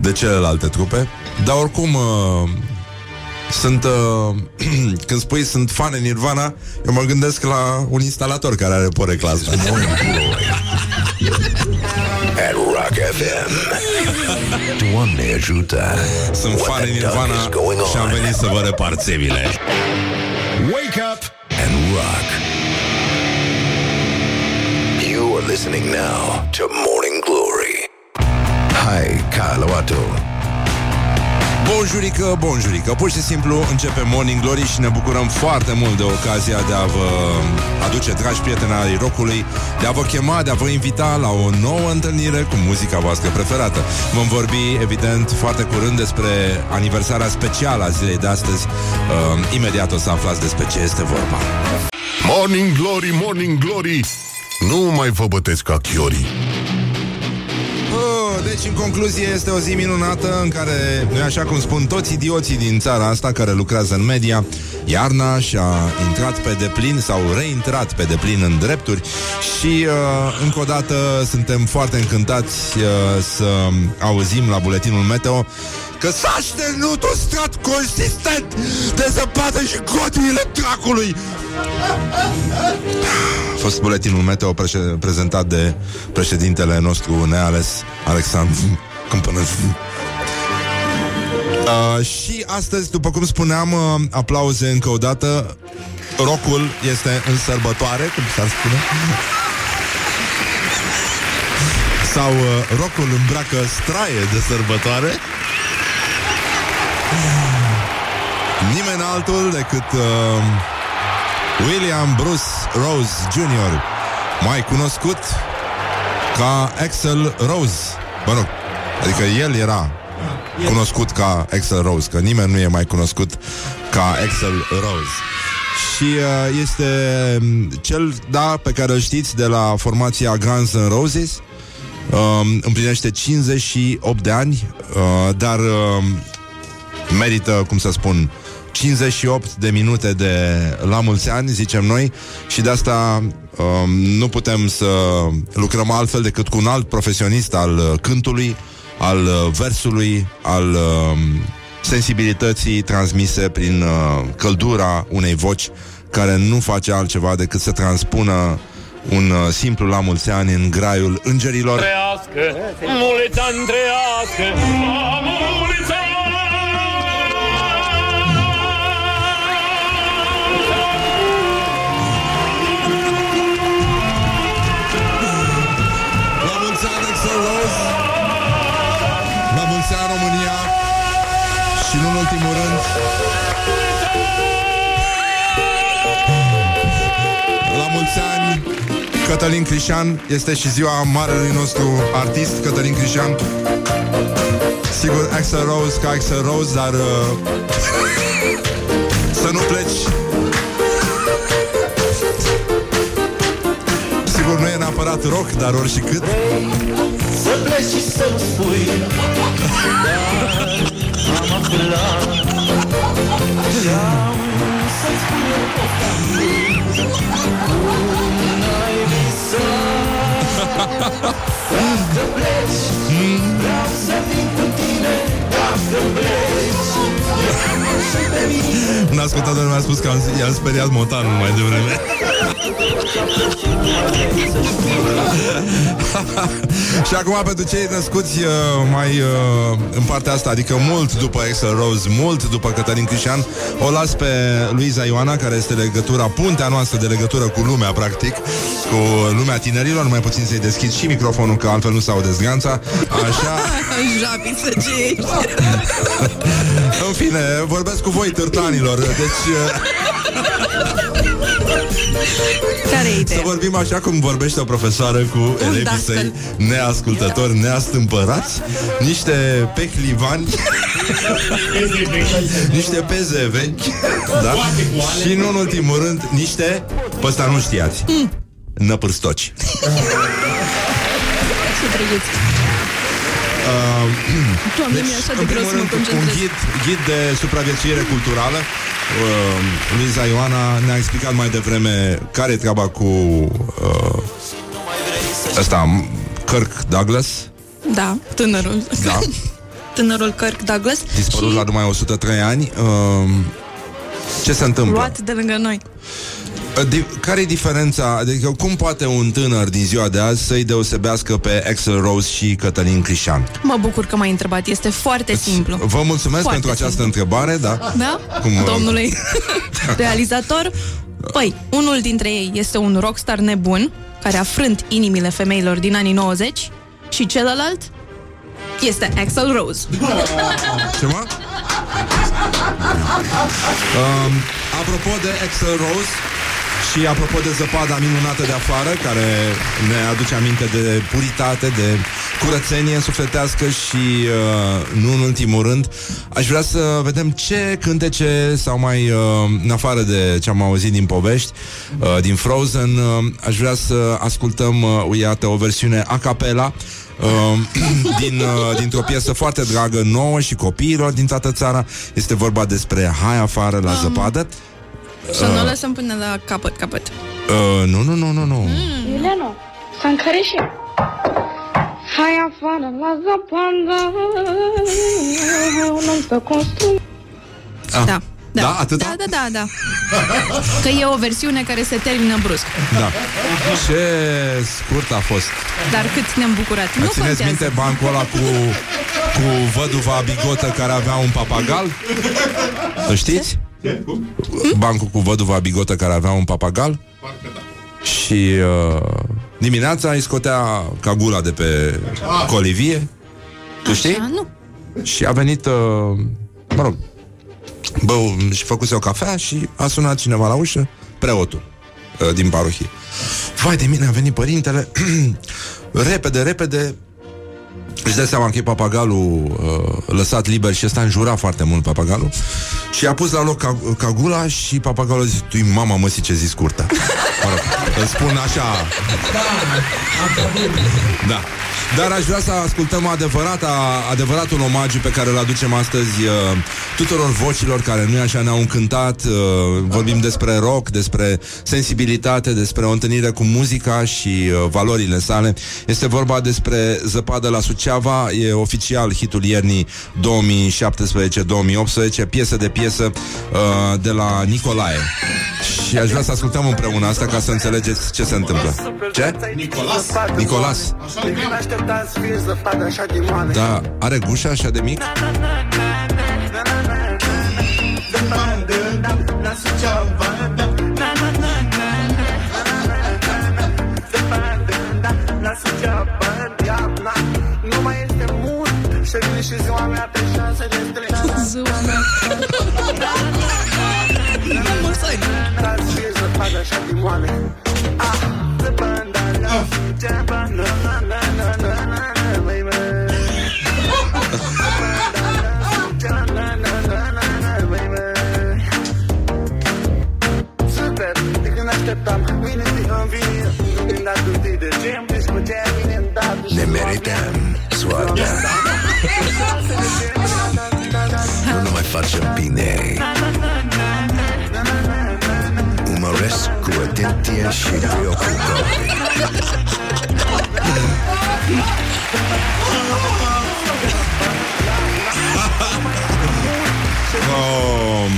de celelalte trupe Dar oricum uh, Sunt uh, (clears throat) Când spui sunt fan în Nirvana Eu mă gândesc la un instalator Care are porecla asta At Rock FM. Doamne ajută! Sunt fan în Nirvana și am venit să vă repar țevile. Wake up and rock. You are listening now to Morning Glory. Hi, Carloato. Bonjurică, bonjurică. Pur și simplu începe Morning Glory Și ne bucurăm foarte mult de ocazia De a vă aduce, dragi prieteni ai rockului De a vă chema, de a vă invita La o nouă întâlnire cu muzica voastră preferată. Vom vorbi, evident, foarte curând Despre aniversarea specială a zilei de astăzi. Uh, Imediat o să aflați despre ce este vorba. Morning Glory, Morning Glory. Nu mai vă bătesc ca chiorii deci, în concluzie, este o zi minunată în care, nu așa cum spun toți idioții din țara asta care lucrează în media, iarna și-a intrat pe deplin sau reintrat pe deplin în drepturi și, uh, încă o dată, suntem foarte încântați uh, să auzim la buletinul meteo că s-a șternut un strat consistent de zăpadă și cotiile dracului. A fost buletinul meteo pre- prezentat de președintele nostru neales, Alexandru Câmpănăț. Uh, și astăzi, după cum spuneam, uh, aplauze încă o dată. Rocul este în sărbătoare, cum s-ar spune. Sau uh, rocul îmbracă straie de sărbătoare. Nimeni altul decât uh, William Bruce Rose Jr., mai cunoscut ca Axel Rose. Mă rog, adică el era cunoscut ca Axel Rose, că nimeni nu e mai cunoscut ca Axel Rose. Și uh, este um, cel, da, pe care îl știți de la formația Guns N' Roses. Uh, împlinește 58 de ani, uh, dar uh, merită, cum să spun, 58 de minute de la mulți ani, zicem noi, și de asta um, nu putem să lucrăm altfel decât cu un alt profesionist al uh, cântului, al uh, versului, al uh, sensibilității transmise prin uh, căldura unei voci care nu face altceva decât să transpună un uh, simplu la mulți ani în graiul îngerilor. Trească, mulița întrească, mulița La Și nu în ultimul rând... La mulți ani, Cătălin Crișan Este și ziua marelui nostru artist Cătălin Crișan. Sigur, Axel Rose ca Axel Rose Dar uh, Să nu pleci. Sigur, nu e neapărat rock Dar oricât. Să pleci și să-mi spui. Dar (laughs) am aflat Și-am să-ți spun eu pofta Cum n-ai visat Dacă pleci Vreau să vin cu tine Dacă pleci Și pe mine Un ascultător mi-a spus că am, i-am speriat motanul mai devreme (laughs) Și acum pentru cei născuți uh, mai uh, în partea asta Adică mult după Axel Rose Mult după Cătălin Crișan O las pe Luiza Ioana Care este legătura, puntea noastră de legătură cu lumea Practic, cu lumea tinerilor. Mai puțin să-i deschid și microfonul Că altfel nu s-aude zganța. Așa. (laughs) Japi să ce ești. (laughs) În fine, vorbesc cu voi târtanilor. Deci uh, Care e Să ideea? vorbim așa cum vorbește o profesoară cu elevii dascăl. săi neascultători, neastâmpărați, niște peclivani, (laughs) niște peze vechi, da? Și nu în ultimul rând, niște, pe ăsta nu știați, năpârstoci. Ce drăguț. (clears throat) Doamne, mi-e așa În de greu primul să mă rând, un concentrez. ghid, ghid de supraviețuire culturală. Uh, Luiza Ioana ne-a explicat mai devreme care e treaba cu uh, ăsta, Kirk Douglas, Da, tânărul. da, (laughs) Tânărul Kirk Douglas. dispărut și la numai 103 ani. Uh, ce se întâmplă? luat de lângă noi. Di- care e diferența? Adică cum poate un tânăr din ziua de azi să-i deosebească pe Axel Rose și Cătălin Crișan? Mă bucur că m-ai întrebat. Este foarte simplu. Vă mulțumesc Foarte pentru această simplu. întrebare, da? Da? Cum, uh, Domnule (laughs) realizator. Păi, unul dintre ei este un rockstar nebun care a frânt inimile femeilor din anii 90 și celălalt este Axel Rose. (laughs) Ce mă? Um, apropo de Axel Rose și apropo de zăpada minunată de afară Care ne aduce aminte de puritate, de curățenie sufletească Și uh, nu în ultimul rând Aș vrea să vedem ce cântece Sau mai uh, în afară de ce am auzit din povești uh, Din Frozen uh, Aș vrea să ascultăm, uh, iată, o versiune a capela Uh, (clears throat) din, uh, dintr-o piesă foarte dragă nouă și copiilor din toată țara. Este vorba despre Hai afară la zăpadă. Să nu o lăsăm până la capăt, capăt. Uh, nu, nu, nu, nu, nu. Iuliano, s-a încăreșit. Hai afară la zăpadă, un om să construi. Ah. Da. Da. Da? Atâta? Da, da, da, da. Că e o versiune care se termină brusc. Da. Ce scurt a fost. Dar cât ne-am bucurat. Mai nu țineți contează. minte bancul ăla cu, cu văduva bigotă care avea un papagal? Îl știți? Bancul cu văduva bigotă care avea un papagal? Și uh, dimineața îi scotea cagula de pe colivie. Tu știi? Așa, nu. Și a venit, uh, mă rog, bă, și făcuse o cafea și a sunat cineva la ușă, preotul uh, din parohie. Vai de mine, a venit părintele, (clears throat) repede, repede, își dă seama că e papagalul uh, lăsat liber și ăsta înjura foarte mult papagalul și a pus la loc ca, cagula și papagalul a zis, tu mama măsii ce zi scurtă. Mă rog, îl spun așa. Da. Dar aș vrea să ascultăm adevărata, adevăratul omagiu pe care îl aducem astăzi uh, tuturor vocilor care nu așa ne-au încântat. Uh, vorbim despre rock, despre sensibilitate, despre o întâlnire cu muzica și uh, valorile sale. Este vorba despre Zăpadă la Suceava, e oficial hitul iernii 2017-2018, piesă de piesă uh, de la Nicolae. Și aș vrea să ascultăm împreună asta ca să înțelegeți ce se întâmplă. Ce? Nicolas. Nicolas. Da, are gușa așa de mic? Ziua mea. Mă sări. Ne merităm soarta Nu ne mai facem bine. Umoresc cu atenție și preocupare Um,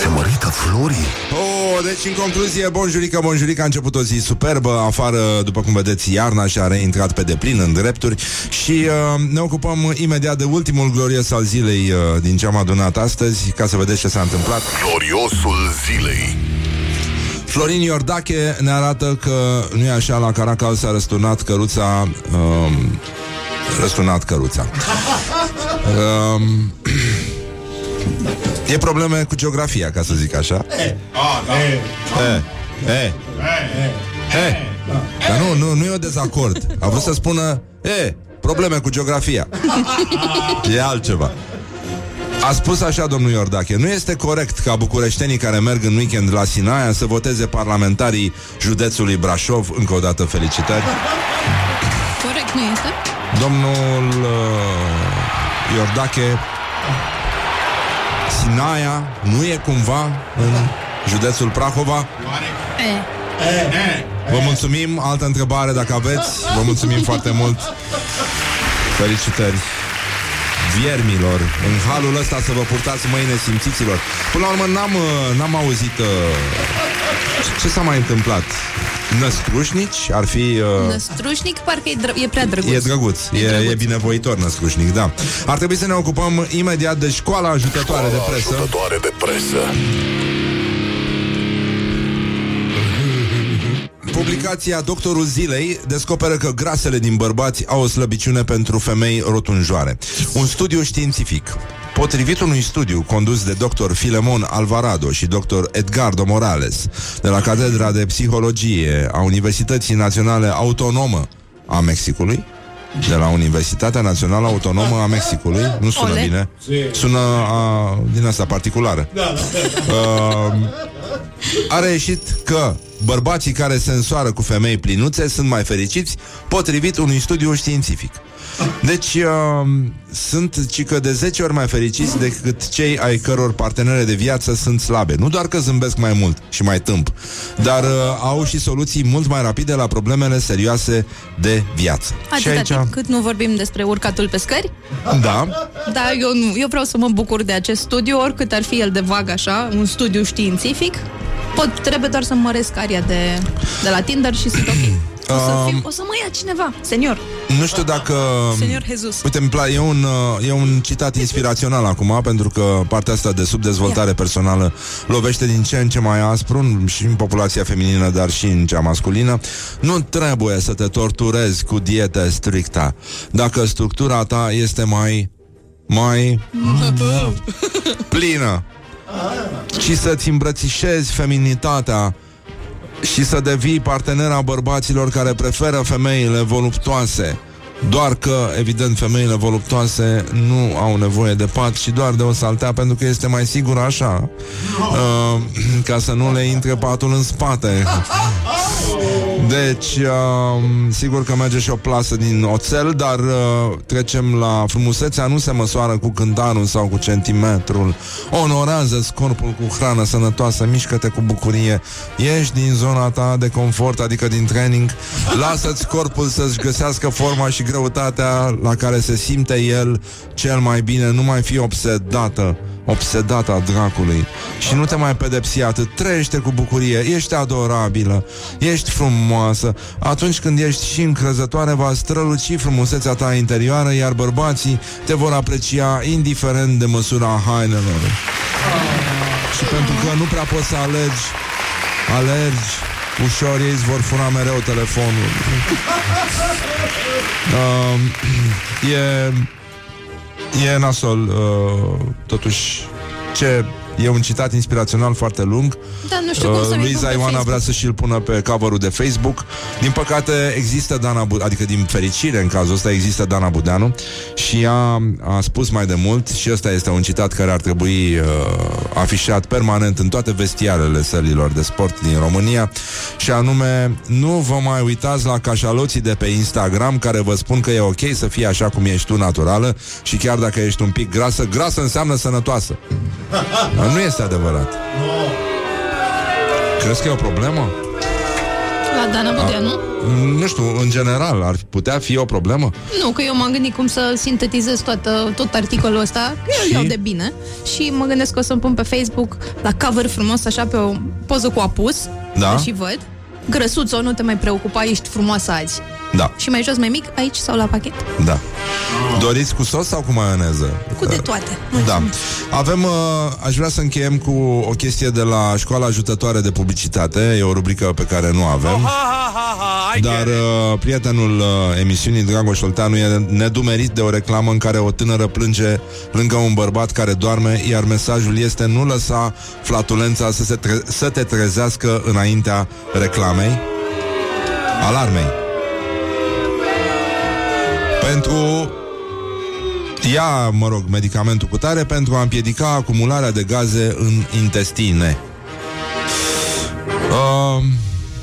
Se mărită florii oh, deci, în concluzie, bonjurică, bonjurică, a început o zi superbă, afară, după cum vedeți, iarna și-a reintrat pe deplin în drepturi și uh, ne ocupăm imediat de ultimul glorios al zilei uh, din ce am adunat astăzi, ca să vedeți ce s-a întâmplat. Gloriosul zilei Florin Iordache ne arată că nu e așa, la Caracal s-a răsturnat căruța um, răsturnat căruța. (laughs) Um, e probleme cu geografia, ca să zic așa. E, e, e. Dar nu, nu, nu e o dezacord. A vrut să spună, e, probleme cu geografia. E altceva. A spus așa domnul Iordache Nu este corect ca bucureștenii care merg în weekend la Sinaia Să voteze parlamentarii județului Brașov Încă o dată felicitări Corect, nu este? Domnul uh, Iordache Sinaia nu e cumva în județul Prahova? E. Vă mulțumim, altă întrebare dacă aveți. Vă mulțumim foarte mult. Felicitări Viermilor În halul ăsta să vă purtați mâine simțiților. Până la urmă n-am, uh, n-am auzit uh, ce- Ce s-a mai întâmplat Năstrușnici ar fi uh, Năstrușnic parcă e, dră- e prea drăguț. E drăguț, e, drăguț. e binevoitor născrușnic, da Ar trebui să ne ocupăm imediat de școala ajutătoare de presă Ajutătoare de presă Publicația Doctorul Zilei descoperă că grasele din bărbați au o slăbiciune pentru femei rotunjoare. Un studiu științific. Potrivit unui studiu condus de dr. Filemon Alvarado și dr. Edgardo Morales de la Catedra de Psihologie a Universității Naționale Autonomă a Mexicului, de la Universitatea Națională Autonomă a Mexicului, nu sună Ole. bine, sună a, din asta particulară. Uh, a reieșit că bărbații care se însoară cu femei plinuțe sunt mai fericiți potrivit unui studiu științific. Deci uh, sunt cică de 10 ori mai fericiți decât cei ai căror partenere de viață sunt slabe. Nu doar că zâmbesc mai mult și mai tâmp, dar uh, au și soluții mult mai rapide la problemele serioase de viață. Atâta și aici, timp cât nu vorbim despre urcatul pe scări, da, dar eu, nu, eu vreau să mă bucur de acest studiu, oricât ar fi el de vag așa, un studiu științific. Pot, trebuie doar să măresc aria de, de la Tinder și sunt ok. (clears throat) O să, Um, fiu, o să mă ia cineva, senior. nu știu dacă... Senior Jesus. Uite, îmi place, e un, uh, e un citat inspirațional acum, pentru că partea asta de subdezvoltare personală lovește din ce în ce mai aspru, în- și în populația feminină, dar și în cea masculină. Nu trebuie să te torturezi cu diete strictă, dacă structura ta este mai mai plină și să-ți îmbrățișezi feminitatea și să devii partenera bărbaților care preferă femeile voluptoase. Doar că, evident, femeile voluptoase nu au nevoie de pat, ci doar de o saltea, pentru că este mai sigur așa, uh, ca să nu le intre patul în spate. Deci, uh, sigur că merge și o plasă din oțel, dar uh, trecem la frumusețea, nu se măsoară cu cântarul sau cu centimetrul. Onorează corpul cu hrană sănătoasă, mișcă-te cu bucurie, ieși din zona ta de confort, adică din training, lasă-ți corpul să-și găsească forma și greutatea la care se simte el cel mai bine, nu mai fi obsedată obsedată a dracului. Și nu te mai pedepsi atât, trăiește cu bucurie, ești adorabilă, ești frumoasă, atunci când ești și încrezătoare va străluci frumusețea ta interioară, iar bărbații te vor aprecia indiferent de măsura hainelor. Și pentru că nu prea poți să alergi, alergi, ușor ei îți vor fura mereu telefonul. Um, e E nasol, uh, totuși, ce E un citat inspirațional foarte lung. Dar nu știu cum să-mi Luiza pun pe Ioana Facebook. vrea să și-l pună pe cover de Facebook. Din păcate există Dana Budeanu, adică din fericire în cazul ăsta există Dana Budeanu și ea a spus mai de mult și ăsta este un citat care ar trebui uh, afișat permanent în toate vestiarele sălilor de sport din România și anume nu vă mai uitați la cașaloții de pe Instagram care vă spun că e ok să fii așa cum ești tu naturală și chiar dacă ești un pic grasă, grasă înseamnă sănătoasă. (laughs) Dar nu este adevărat. Crezi că e o problemă? La Dana Budeanu? Nu știu, în general, ar putea fi o problemă? Nu, că eu m-am gândit cum să sintetizez toată, tot articolul ăsta, că eu Și? îl iau de bine și mă gândesc că o să-mi pun pe Facebook la cover frumos, așa, pe o poză cu apus Da. și văd. Grăsuțo, nu te mai preocupa, ești frumoasă azi. Da, Și mai jos, mai mic, aici sau la pachet. da. Doriți cu sos sau cu maioneză? Cu de toate. Da. Avem, uh, aș vrea să încheiem cu o chestie de la Școala Ajutătoare de Publicitate. E o rubrică pe care nu avem. Dar uh, prietenul uh, emisiunii, Dragoș Olteanu, e nedumerit de o reclamă în care o tânără plânge lângă un bărbat care doarme, iar mesajul este nu lăsa flatulența să, se tre- să te trezească înaintea reclamei, alarmei. Pentru ia, mă rog, medicamentul cu tare pentru a împiedica acumularea de gaze în intestine. Uh,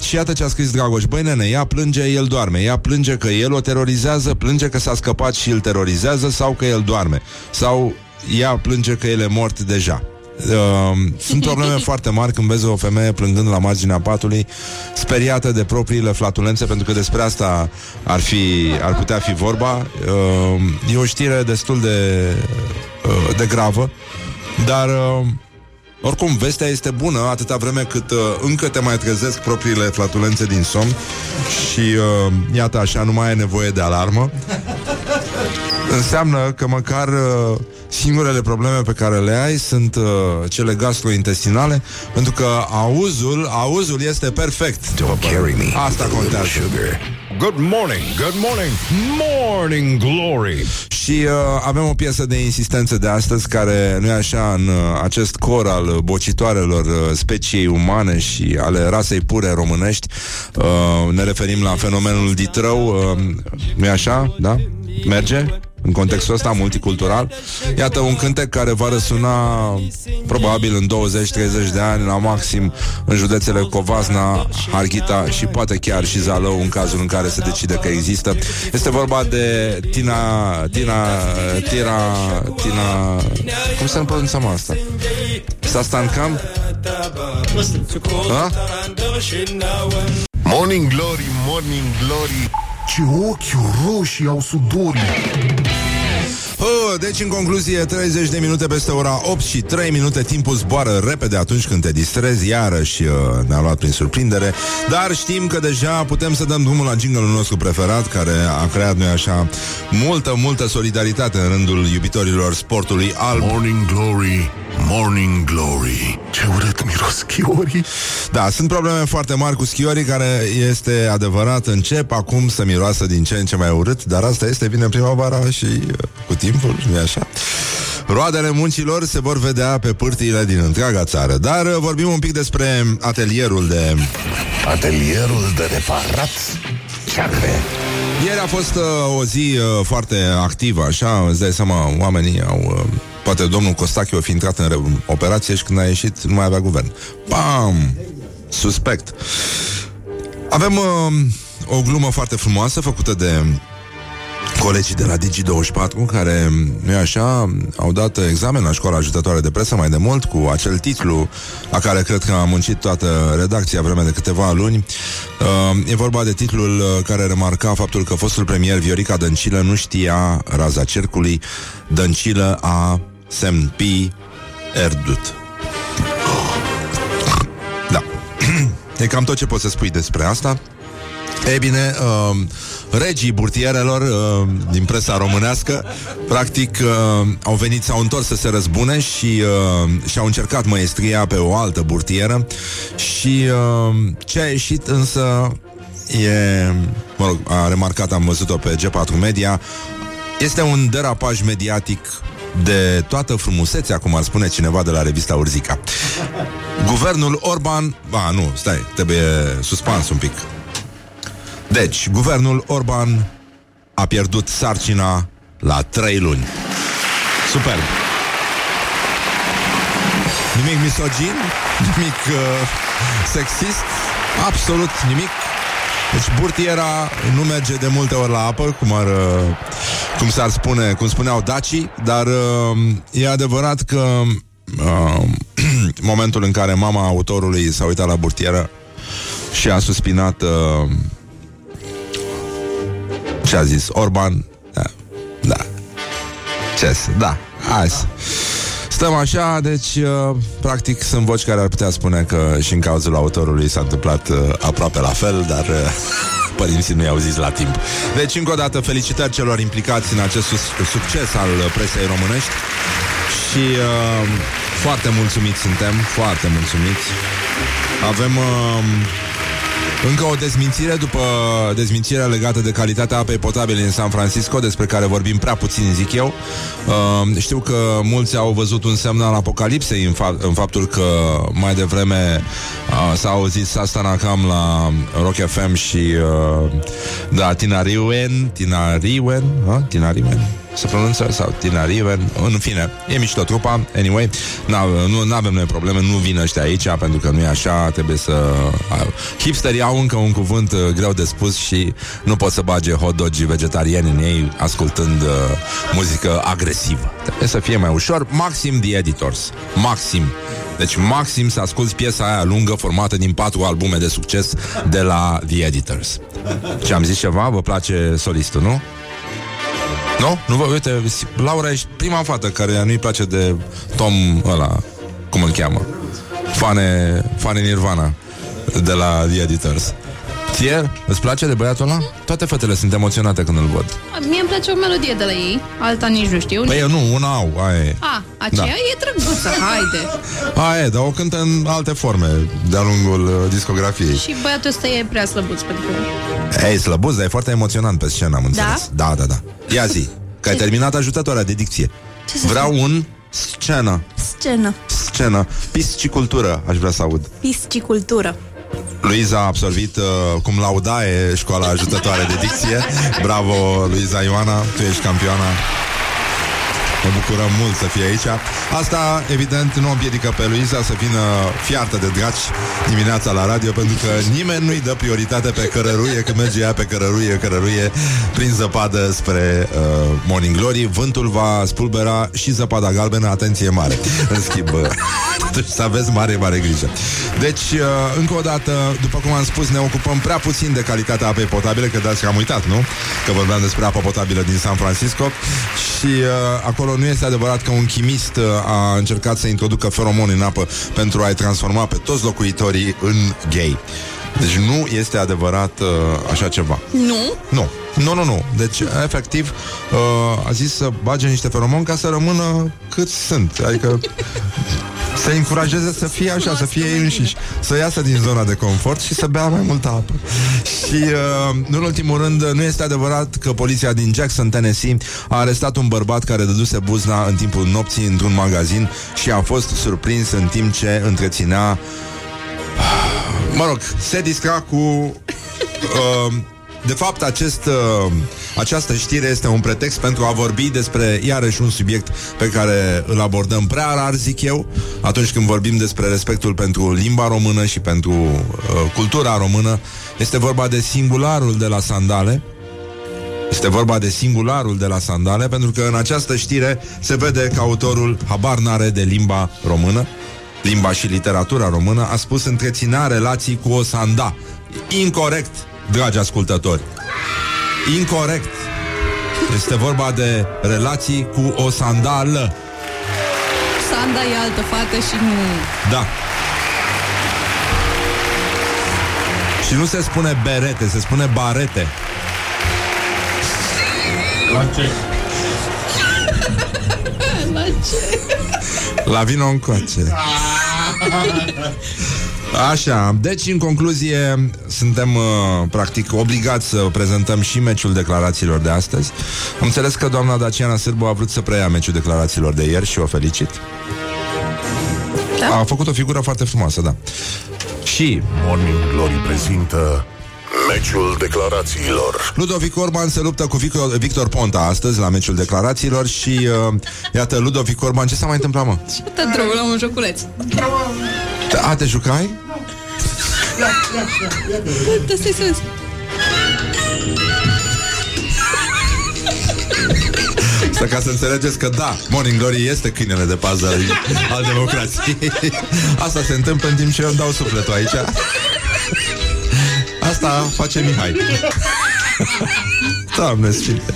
și iată ce a scris Dragoș. Băi nene, ea plânge, el doarme. Ea plânge că el o terorizează Plânge că s-a scăpat și îl terorizează Sau că el doarme. Sau ea plânge că el e mort deja Uh, sunt (laughs) probleme foarte mari când vezi o femeie plângând la marginea patului, speriată de propriile flatulențe, pentru că despre asta ar, fi, ar putea fi vorba. Uh, e o știre destul de, uh, de gravă, dar uh, oricum, vestea este bună atâta vreme cât uh, încă te mai trezesc propriile flatulențe din somn și uh, iată așa, nu mai ai nevoie de alarmă. Înseamnă că măcar uh, singurele probleme pe care le ai sunt uh, cele gastrointestinale, pentru că auzul, auzul este perfect. Don't carry me. Asta with a little contează. Sugar. Good morning, good morning, morning glory. Și uh, avem o piesă de insistență de astăzi care nu e așa în uh, acest cor al uh, bocitoarelor uh, speciei umane și ale rasei pure românești. Uh, ne referim la fenomenul ditrău, uh, nu e așa? Da? Merge? În contextul ăsta multicultural Iată un cântec care va răsuna Probabil în 20-30 de ani La maxim în județele Covasna Harghita și poate chiar și Zalău În cazul în care se decide că există Este vorba de Tina Tina Tira Tina Cum să ne pronunțăm asta? Sastancam? Ha? Morning Glory, Morning Glory Ce ochi roșii au sudorii Oh, deci, în concluzie, 30 de minute peste ora 8 și 3 minute Timpul zboară repede atunci când te distrezi Iarăși uh, ne-a luat prin surprindere. Dar știm că deja putem să dăm drumul la jingle nostru preferat Care a creat, noi așa, multă, multă solidaritate În rândul iubitorilor sportului alb. Morning Glory, Morning Glory. Ce urât miros schiorii Da, sunt probleme foarte mari cu schiorii Care este adevărat Încep acum să miroasă din ce în ce mai urât Dar asta este, vine primăvara și uh, cu timpul, nu așa? Roadele muncilor se vor vedea pe pârtiile din întreaga țară Dar uh, vorbim un pic despre atelierul de... Atelierul de reparat cearre. Ieri a fost uh, o zi uh, foarte activă, așa, îți dai seama, oamenii au... Uh, poate domnul Costache o fi intrat în re- operație și când a ieșit nu mai avea guvern. Pam! Suspect. Avem uh, o glumă foarte frumoasă făcută de colegii de la Digi24 care, nu e așa, au dat examen la școala ajutătoare de presă mai de mult cu acel titlu la care cred că a muncit toată redacția vreme de câteva luni. Uh, e vorba de titlul uh, care remarca faptul că fostul premier Viorica Dăncilă nu știa raza cercului. Dăncilă a semn pi erdut. Da. (clears throat) E cam tot ce pot să spui despre asta. Ei bine, uh, regii burtierelor uh, din presa românească practic uh, au venit, s-au întors să se răzbune și uh, și-au încercat maestria pe o altă burtieră și uh, ce a ieșit însă e, mă rog, a remarcat, am văzut-o pe G4 Media, este un derapaj mediatic de toată frumusețea, cum ar spune cineva de la revista Urzica. Guvernul Orban... Ba, nu, stai, trebuie suspans un pic. Deci, guvernul Orban a pierdut sarcina la trei luni. Superb! Nimic misogin, (laughs) nimic uh, sexist, absolut nimic. Deci burtiera nu merge de multe ori la apă, cum ar, uh, cum s-ar spune, cum spuneau dacii, dar uh, e adevărat că uh, (clears throat) momentul în care mama autorului s-a uitat la burtieră și a suspinat uh, ce a zis Orban, da, da, ce să- da, hai să- Stăm așa, deci, uh, practic, sunt voci care ar putea spune că și în cazul autorului s-a întâmplat uh, aproape la fel, dar uh, (laughs) părinții nu i-au zis la timp. Deci, încă o dată, felicitări celor implicați în acest sus- succes al uh, presei românești și uh, foarte mulțumiți suntem, foarte mulțumiți. Avem... Uh, încă o dezmințire după dezmințirea legată de calitatea apei potabile în San Francisco, despre care vorbim prea puțin, zic eu. Uh, știu că mulți au văzut un semn al apocalipsei în, fa- în faptul că mai devreme uh, s-a auzit Sastana cam la Rock FM și uh, da, Tinariwen, Tinariwen, uh? Tinariwen, se pronunță sau Tinariwen, în fine, e mișto trupa, anyway, n- nu avem noi probleme, nu vin ăștia aici, pentru că nu e așa, trebuie să... Uh, hipsterii au încă un cuvânt uh, greu de spus și nu pot să bage hot dogi vegetariani în ei ascultând uh, muzică agresivă. Trebuie să fie mai ușor, maxim The Editors, maxim. Deci maxim să asculti piesa aia lungă formată din patru albume de succes de la The Editors. Ce am zis ceva? Vă place solistul, nu? Nu? Nu vă, uite, Laura ești prima fată care nu-i place de Tom ăla, cum îl cheamă? Fane, Fane Nirvana de la The Editors. Ție, îți place de băiatul ăla? Toate fetele sunt emoționate când îl văd. Mie îmi place o melodie de la ei, alta nici nu știu. Păi eu nu, una au, aia e. A, aceea Da. e drăguță, haide. (laughs) Aia e, dar o cântă în alte forme de-a lungul uh, discografiei. Și băiatul ăsta e prea slăbuț pentru mine. Ei, slăbuț, dar e foarte emoționant pe scenă, am înțeles. Da, da, da. Ia zi, că ai terminat ajutătoarea de dicție. Ce să Vreau un scenă, Scenă, scenă, piscicultură, aș vrea să aud. piscicultură. Luiza a absolvit uh, cum laudae școala ajutătoare de dicție. Bravo, Luiza Ioana, tu ești campioana. Ne bucurăm mult să fie aici. Asta, evident, nu o împiedică pe Luiza să vină fiartă de draci dimineața la radio, pentru că nimeni nu-i dă prioritate pe cărăruie când merge ea pe cărăruie, cărăruie, prin zăpadă spre uh, Morning Glory. Vântul va spulbera și zăpada galbenă, atenție mare. În schimb, uh, deci să aveți mare, mare grijă. Deci, uh, încă o dată, după cum am spus, ne ocupăm prea puțin de calitatea apei potabile, că dați că am uitat, nu? Că vorbeam despre apa potabilă din San Francisco și uh, acolo nu este adevărat că un chimist uh, a încercat să introducă feromoni în apă pentru a-i transforma pe toți locuitorii în gay. Deci nu este adevărat uh, așa ceva. Nu? Nu. Nu, nu, nu. Deci, efectiv, uh, a zis să bage niște feromoni ca să rămână cât sunt. Adică să încurajeze să fie așa, să fie ei înșiși, să iasă din zona de confort și să bea mai multă apă. Și, uh, nu în ultimul rând, nu este adevărat că poliția din Jackson, Tennessee, a arestat un bărbat care dăduse buzna în timpul nopții într-un magazin și a fost surprins în timp ce întreținea Mă rog, se distra cu uh, De fapt, acest, uh, această știre este un pretext pentru a vorbi despre iarăși un subiect pe care îl abordăm prea rar, zic eu, atunci când vorbim despre respectul pentru limba română și pentru uh, cultura română. Este vorba de singularul de la sandale, este vorba de singularul de la sandale, pentru că în această știre se vede că autorul habar n-are de limba română, limba și literatura română, a spus întreținea relații cu o sanda. Incorrect, dragi ascultători. Incorrect. Este vorba de relații cu o sandală. Sanda e altă fată și nu... Da. Și nu se spune berete, se spune barete. La ce? La ce? La vino încoace. (laughs) Așa, deci în concluzie suntem uh, practic obligați să prezentăm și meciul declarațiilor de astăzi. Am înțeles că doamna Daciana Sârbu a vrut să preia meciul declarațiilor de ieri și o felicit. Da? A făcut o figură foarte frumoasă, da. Și Morning Glory prezintă Meciul declarațiilor Ludovic Orban se luptă cu Victor, Victor Ponta astăzi la meciul declarațiilor și uh, iată, Ludovic Orban, ce s-a mai întâmplat, mă? Dă drumul la un joculeț. Te- A, te jucai? Dă să sus. Asta ca să înțelegeți că da, Morning Glory este câinele de pază al, al democrației. Asta se întâmplă în timp ce eu îmi dau sufletul aici. Asta face Mihai. (laughs) Doamne sfinte.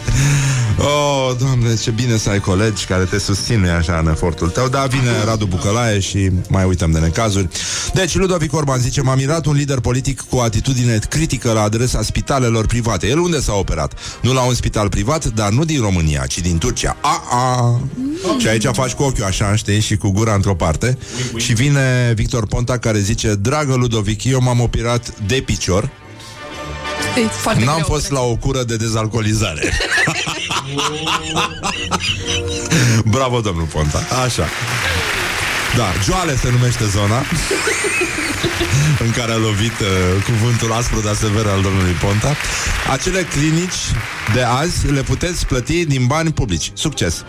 Oh, doamne, ce bine să ai colegi care te susțin, nu așa, în efortul tău. Da, vine Radu Bucălaie și mai uităm de necazuri. Deci, Ludovic Orban zice, m-a mirat un lider politic cu o atitudine critică la adresa spitalelor private. El unde s-a operat? Nu la un spital privat, dar nu din România, ci din Turcia. A, a. Și aici faci cu ochiul așa, știi, și cu gura într-o parte. Și vine Victor Ponta care zice, dragă Ludovic, eu m-am operat de picior, E foarte N-am greu, fost cred. la o cură de dezalcoolizare. (laughs) Bravo, domnul Ponta. Așa. Da, Joale se numește zona (laughs) în care a lovit uh, cuvântul aspru, dar sever al domnului Ponta. Acele clinici de azi le puteți plăti din bani publici. Succes!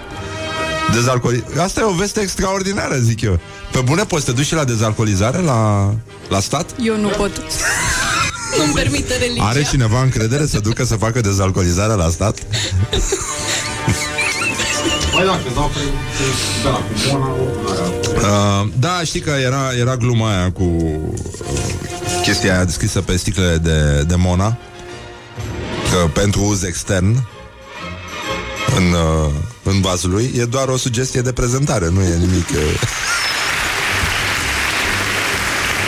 Dezalcooli... Asta e o veste extraordinară, zic eu. Pe bune, poți să te duci și la dezalcoolizare la, la stat? Eu nu pot. (laughs) Nu-mi permite religia. Are cineva încredere să ducă să facă dezalcoolizarea la stat? Mai dacă dau pe... Da, cu Mona, Uh, da, știi că era, era gluma aia cu uh, chestia aia descrisă pe sticlele de, de Mona că pentru uz extern în, uh, în vasul lui e doar o sugestie de prezentare, nu e nimic... Uh...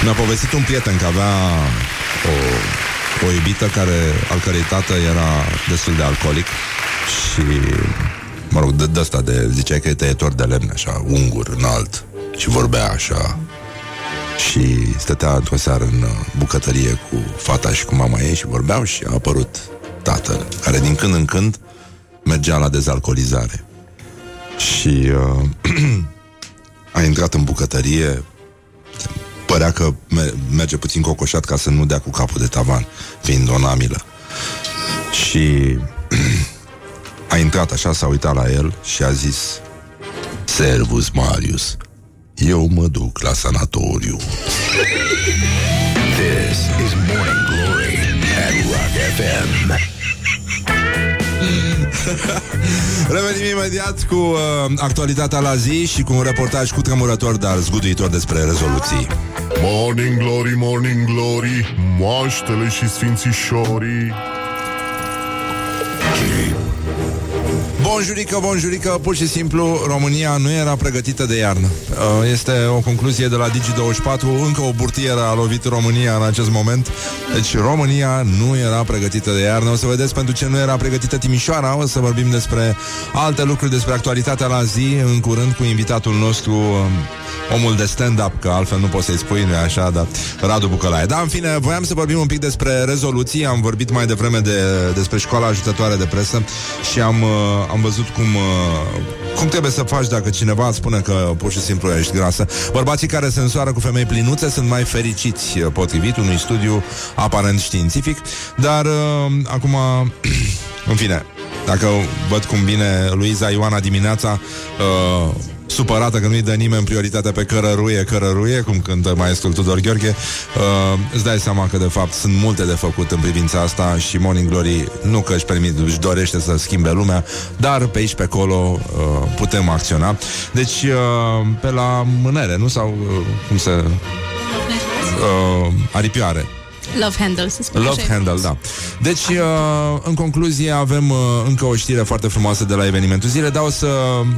Mi-a povestit un prieten că avea o, o iubită care, al cărei tată era destul de alcoolic și mă rog, de, de asta de, ziceai că e tăietor de lemn, așa, ungur, înalt și vorbea așa și stătea într-o seară în uh, bucătărie cu fata și cu mama ei și vorbeau și a apărut tatăl, care din când în când mergea la dezalcoolizare. Și uh, (clears throat) a intrat în bucătărie, părea că me- merge puțin cocoșat ca să nu dea cu capul de tavan, fiind o namilă. Și (clears throat) a intrat așa, s-a uitat la el și a zis Servus, Marius, eu mă duc la sanatoriu. This is Morning Glory at Rock FM. (laughs) Revenim imediat cu uh, actualitatea la zi și cu un reportaj cu tremurător, dar zguduitor despre rezoluții. Morning Glory, Morning Glory Moaștele și sfințișorii Bonjurică, bonjurică, pur și simplu România nu era pregătită de iarnă. Uh, Este o concluzie de la Digi24 Încă o burtieră a lovit România în acest moment. Deci România nu era pregătită de iarnă. O să vedeți pentru ce nu era pregătită Timișoara. O să vorbim despre alte lucruri Despre actualitatea la zi. În curând cu invitatul nostru um, Omul de stand-up, că altfel nu poți să-i spui, nu așa, dar Radu Bucălaie. Da, în fine, voiam să vorbim un pic despre rezoluții. Am vorbit mai devreme de, despre școala ajutătoare de presă și am, uh, am văzut cum, uh, cum trebuie să faci dacă cineva îți spune că pur și simplu ești grasă. Bărbații care se însoară cu femei plinuțe sunt mai fericiți, uh, potrivit unui studiu aparent științific, dar uh, acum, (clears throat) în fine, dacă văd cum vine Luiza Ioana dimineața uh, supărată că nu-i dă nimeni prioritatea pe cărăruie, cărăruie, cum cântă maestrul Tudor Gheorghe, uh, îți dai seama că de fapt sunt multe de făcut în privința asta și Morning Glory nu că își permit, își dorește să schimbe lumea, dar pe aici pe acolo uh, putem acționa. Deci uh, pe la mânere, nu? Sau uh, cum se... Uh, aripioare. Love handle, să spun Love așa. Handle, da. Deci, uh, în concluzie, avem uh, încă o știre foarte frumoasă de la evenimentul zile, dar o să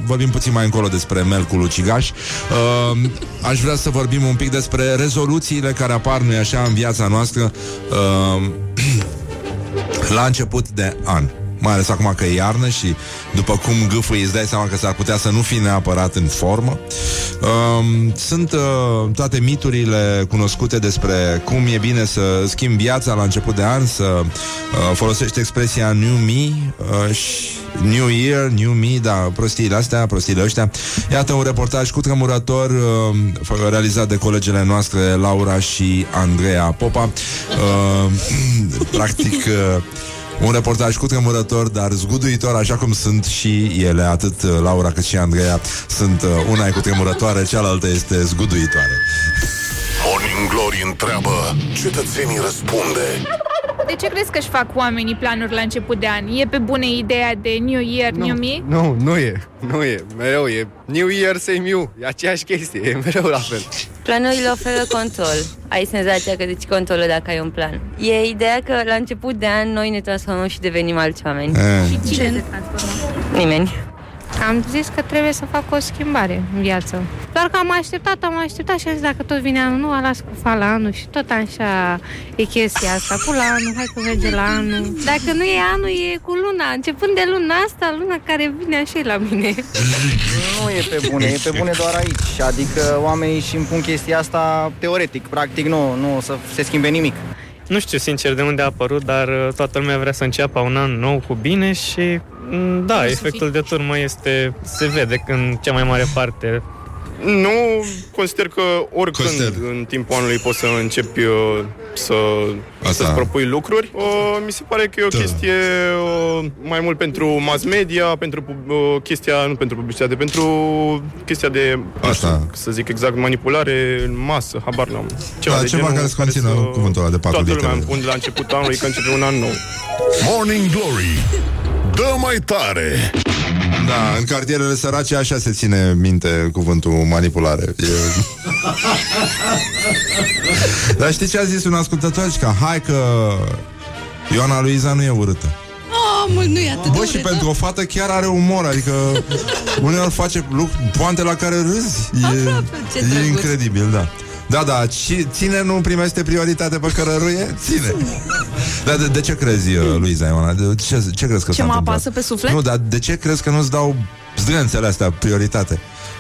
vorbim puțin mai încolo despre melcul ucigaș. Uh, aș vrea să vorbim un pic despre rezoluțiile care apar, nu așa, în viața noastră uh, (clears throat) la început de an. Mai ales acum că e iarnă și după cum gâfâi îți dai seama că s-ar putea să nu fii neapărat în formă. Um, sunt uh, toate miturile cunoscute despre cum e bine să schimbi viața la început de an, să uh, folosești expresia New Me uh, și New Year, New Me, da, prostiile astea, prostiile ăștia. Iată un reportaj cu tremurător uh, f- realizat de colegele noastre Laura și Andreea Popa. Uh, (clears throat) practic, uh, un reportaj cu tremurător, dar zguduitor, așa cum sunt și ele, atât uh, Laura cât și Andreea sunt uh, una e cu tremurătoare, cealaltă este zguduitoare. Morning Glory întreabă, cetățenii răspunde. De ce crezi că își fac oamenii planuri la început de an? E pe bune ideea de New Year, Nu. New Me? Nu, nu e, nu e, mereu e New Year, same you, e aceeași chestie, e mereu la fel Planurile oferă control. Ai senzația că deci controlul dacă ai un plan. E ideea că la început de an noi ne transformăm și devenim alți oameni. Eh. Și cine se transformă? Nimeni. Am zis că trebuie să fac o schimbare în viață. Doar că am așteptat, am așteptat și am zis dacă tot vine anul nou, las cu fa la anul și tot așa e chestia asta. Cu la anul, hai că merge la anul. Dacă nu e anul, e cu luna. Începând de luna asta, luna care vine așa e la mine. Nu e pe bune, e pe bune doar aici. Adică oamenii și îmi pun chestia asta teoretic, practic nu, nu o să se schimbe nimic. Nu știu sincer de unde a apărut, dar uh, toată lumea vrea să înceapă un an nou cu bine și mm, da, efectul de turmă este, se vede în cea mai mare parte. Nu consider că oricând Consider. în timpul anului poți să începi uh, să, să-ți propui lucruri. Uh, mi se pare că e o Da. chestie uh, mai mult pentru mass media, pentru pub- uh, chestia, nu pentru publicitate, pentru chestia de, nu Asta. știu, să zic exact, manipulare în masă, habar n-am. Da, de ceva genul care să conțină cuvântul ăla de patru Toată lumea litere. îmi pun de la începutul anului că începe un an nou. Morning Glory Dă mai tare Da, în cartierele sărace așa se ține minte cuvântul manipulare. E... (laughs) Dar știi ce a zis un ascultător? Zice Că hai că Ioana Luiza nu e urâtă. Oh, mult nu e atât Bă, de și urât, pentru o fată chiar are umor, adică uneori face lucruri, poante la care râzi. E, ce e drăguț. incredibil, da. Da, da, și ține nu primește prioritate pe cărăruie? Ține. Dar de, de ce crezi, uh, Luiza Ioana? De ce, ce crezi că Ce s-a mă întâmplat? apasă pe suflet? Nu, dar de ce crezi că nu-ți dau zdrânțele astea prioritate?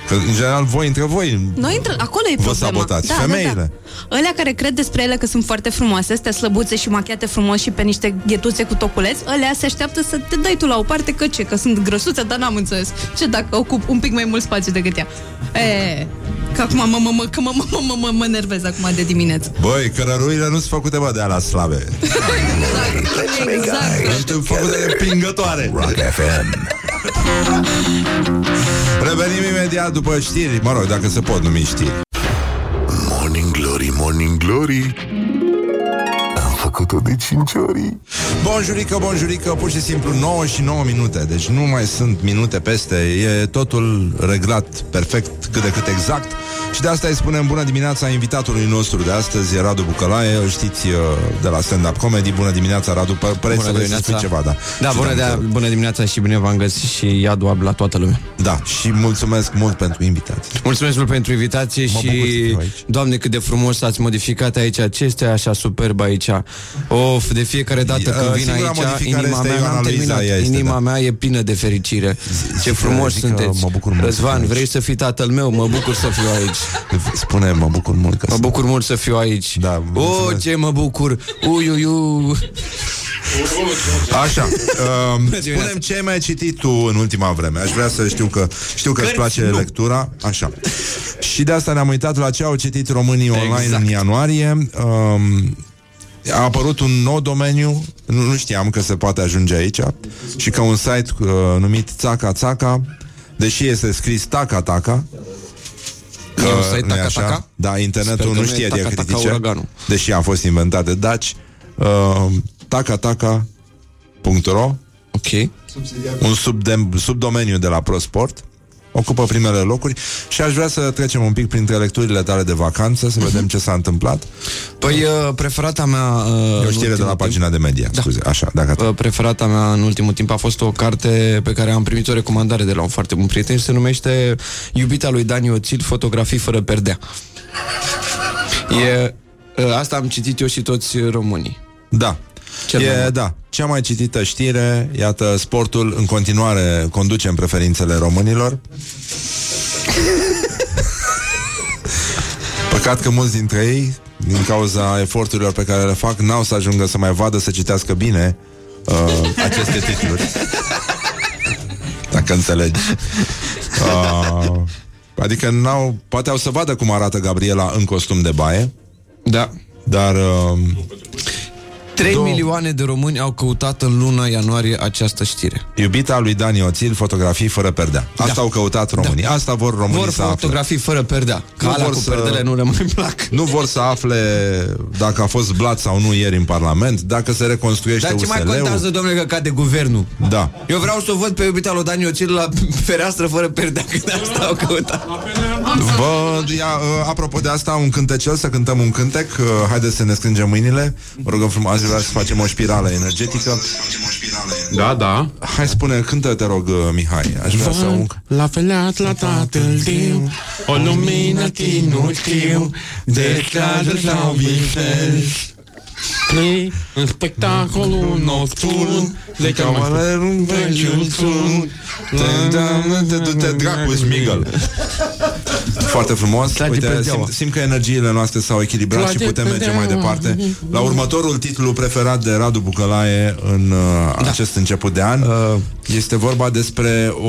Că, în general, voi între voi Noi intră, acolo e Vă problema. sabotați. Da, Femeile. Da, da. Ălea care cred despre ele că sunt foarte frumoase, astea slăbuțe și machiate frumos și pe niște ghetuțe cu toculeți, ălea se așteaptă să te dai tu la o parte că ce, că sunt grăsuțe, dar n-am înțeles. Ce dacă ocup un pic mai mult spațiu decât ea? E, că acum mă, mă, mă, că mă, mă, mă, mă, mă nervez acum de dimineață. Băi, cărăruile nu sunt făcute, bă, de alea slabe. Exact. Sunt făcute de pingătoare. Rock FM. Revenim imediat după știri. Mă rog, dacă se pot numi știri. Morning Glory, Morning Glory. Am făcut-o de 5 ori. Bonjurică, bonjurică, pur și simplu 9 și 9 minute. Deci nu mai sunt minute peste. E totul reglat perfect, cât de cât exact Și de asta îi spunem bună dimineața invitatului nostru de astăzi e Radu Bucălaie Îl știți uh, de la stand-up comedy Bună dimineața, Radu, Pă- păreți să vrei să spui ceva, da Da, Și bună, da, de- bună dimineața și bine v-am găsit și iadul la toată lumea. Da, și mulțumesc mult pentru invitație Mulțumesc mult pentru invitație Mă și, bucur să fiu aici. doamne, cât de frumos ați modificat aici, ce este așa superb aici. Of, de fiecare dată când Uh, vin singura aici, modificare inima este mea, Ioana n-am Luiza, terminat, ea este, inima da. mea e plină de fericire. Ce zic frumos că- zic că sunteți. mă bucur mult să fiu Răzvan, aici. vrei să fii tatăl meu? Mă bucur să fiu aici. Spune, mă bucur mult că Mă bucur mult să fiu aici. Da, oh, ce mă bucur. Ui, ui, ui. Așa, (laughs) uh, spunem ce ai mai citit tu în ultima vreme. Aș vrea să știu că știu că îți Cărți, place nu. lectura. Așa. Și de asta ne-am uitat la ce au citit românii online Exact. în ianuarie. Um, a apărut un nou domeniu, nu, nu știam că se poate ajunge aici, și că un site uh, numit Țaca Țaca, deși este scris Taca Taca, E un site nu-i Taca așa? Taca? Da, internetul Sper că nu nu e știe Taca Taca diacritice, uraganul. deși a fost inventat de daci. Uh, tacataca.ro Ok. un subdem, subdomeniu de la ProSport ocupă primele locuri și aș vrea să trecem un pic printre lecturile tale de vacanță, să vedem ce s-a întâmplat. Păi, uh, preferata mea... Uh, E o știre de la pagina de media, Da. scuze, așa, dacă Uh, Preferata mea în ultimul timp a fost o carte pe care am primit o recomandare de la un foarte bun prieten și se numește Iubita lui Dani Oțil, fotografii fără perdea. E, uh, asta am citit eu și toți românii. Da. Cel e, da, cea mai citită știre, iată, sportul în continuare conduce în preferințele românilor. (laughs) Păcat că mulți dintre ei, din cauza eforturilor pe care le fac, n-au să ajungă să mai vadă, să citească bine uh, aceste titluri. Dacă înțelegi. Uh, adică n-au, poate au să vadă cum arată Gabriela în costum de baie. Da. Dar uh, 3 Două. milioane de români au căutat în luna ianuarie această știre. Iubita lui Dani Oțil, fotografii fără perdea. Asta Da. au căutat românii. Da. Asta vor românii Vor să afle. fotografii fără perdea. Că alea cu perdele nu le mai plac. Nu vor să afle dacă a fost blat sau nu ieri în Parlament, dacă se reconstruiește Dar ce mai USL-ul. contează, domnule, că cade guvernul? Da. Eu vreau să o văd pe iubita lui Dani Ocil la fereastră fără perdea, că de asta au căutat. Vă, ia, uh, apropo de asta, un cântecel, să cântăm un cântec. Uh, haideți să ne strângem mâinile. Vă rugăm frumos, azi vreau să facem o spirală energetică. Da, da. Hai, spune, cântă, te rog, uh, Mihai. Aș vrea să... Un... La felat la tatăl tău O lumină inutile Declară la visez Play în spectacolul nocturn De cavalerul vechiul sun Te du-te dracu, Smigel Foarte frumos Trage Uite, perdeaua. simt, simt că energiile noastre s-au echilibrat și Trage putem merge mai perdeaua. departe La următorul titlu preferat de Radu Bucălaie În uh, Da. acest început de an uh, Este vorba despre o,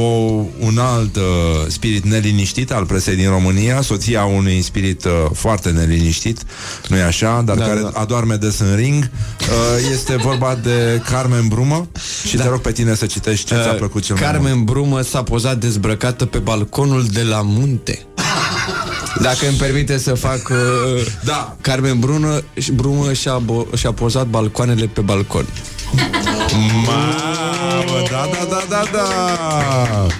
un alt uh, spirit neliniștit Al presei din România Soția unui spirit uh, foarte neliniștit Nu-i așa? Dar Da, care da. adorme des în ring uh, Este vorba de Carmen Brumă Și te rog pe tine să citești ce ți-a Uh, plăcut cel mai mult Carmen Brumă s-a pozat dezbrăcată pe balconul de la munte. Dacă îmi permite să fac... Uh, da. Carmen Brună, Brumă și-a, bo- și-a pozat balcoanele pe balcon. Mamă, da, da, da, da, da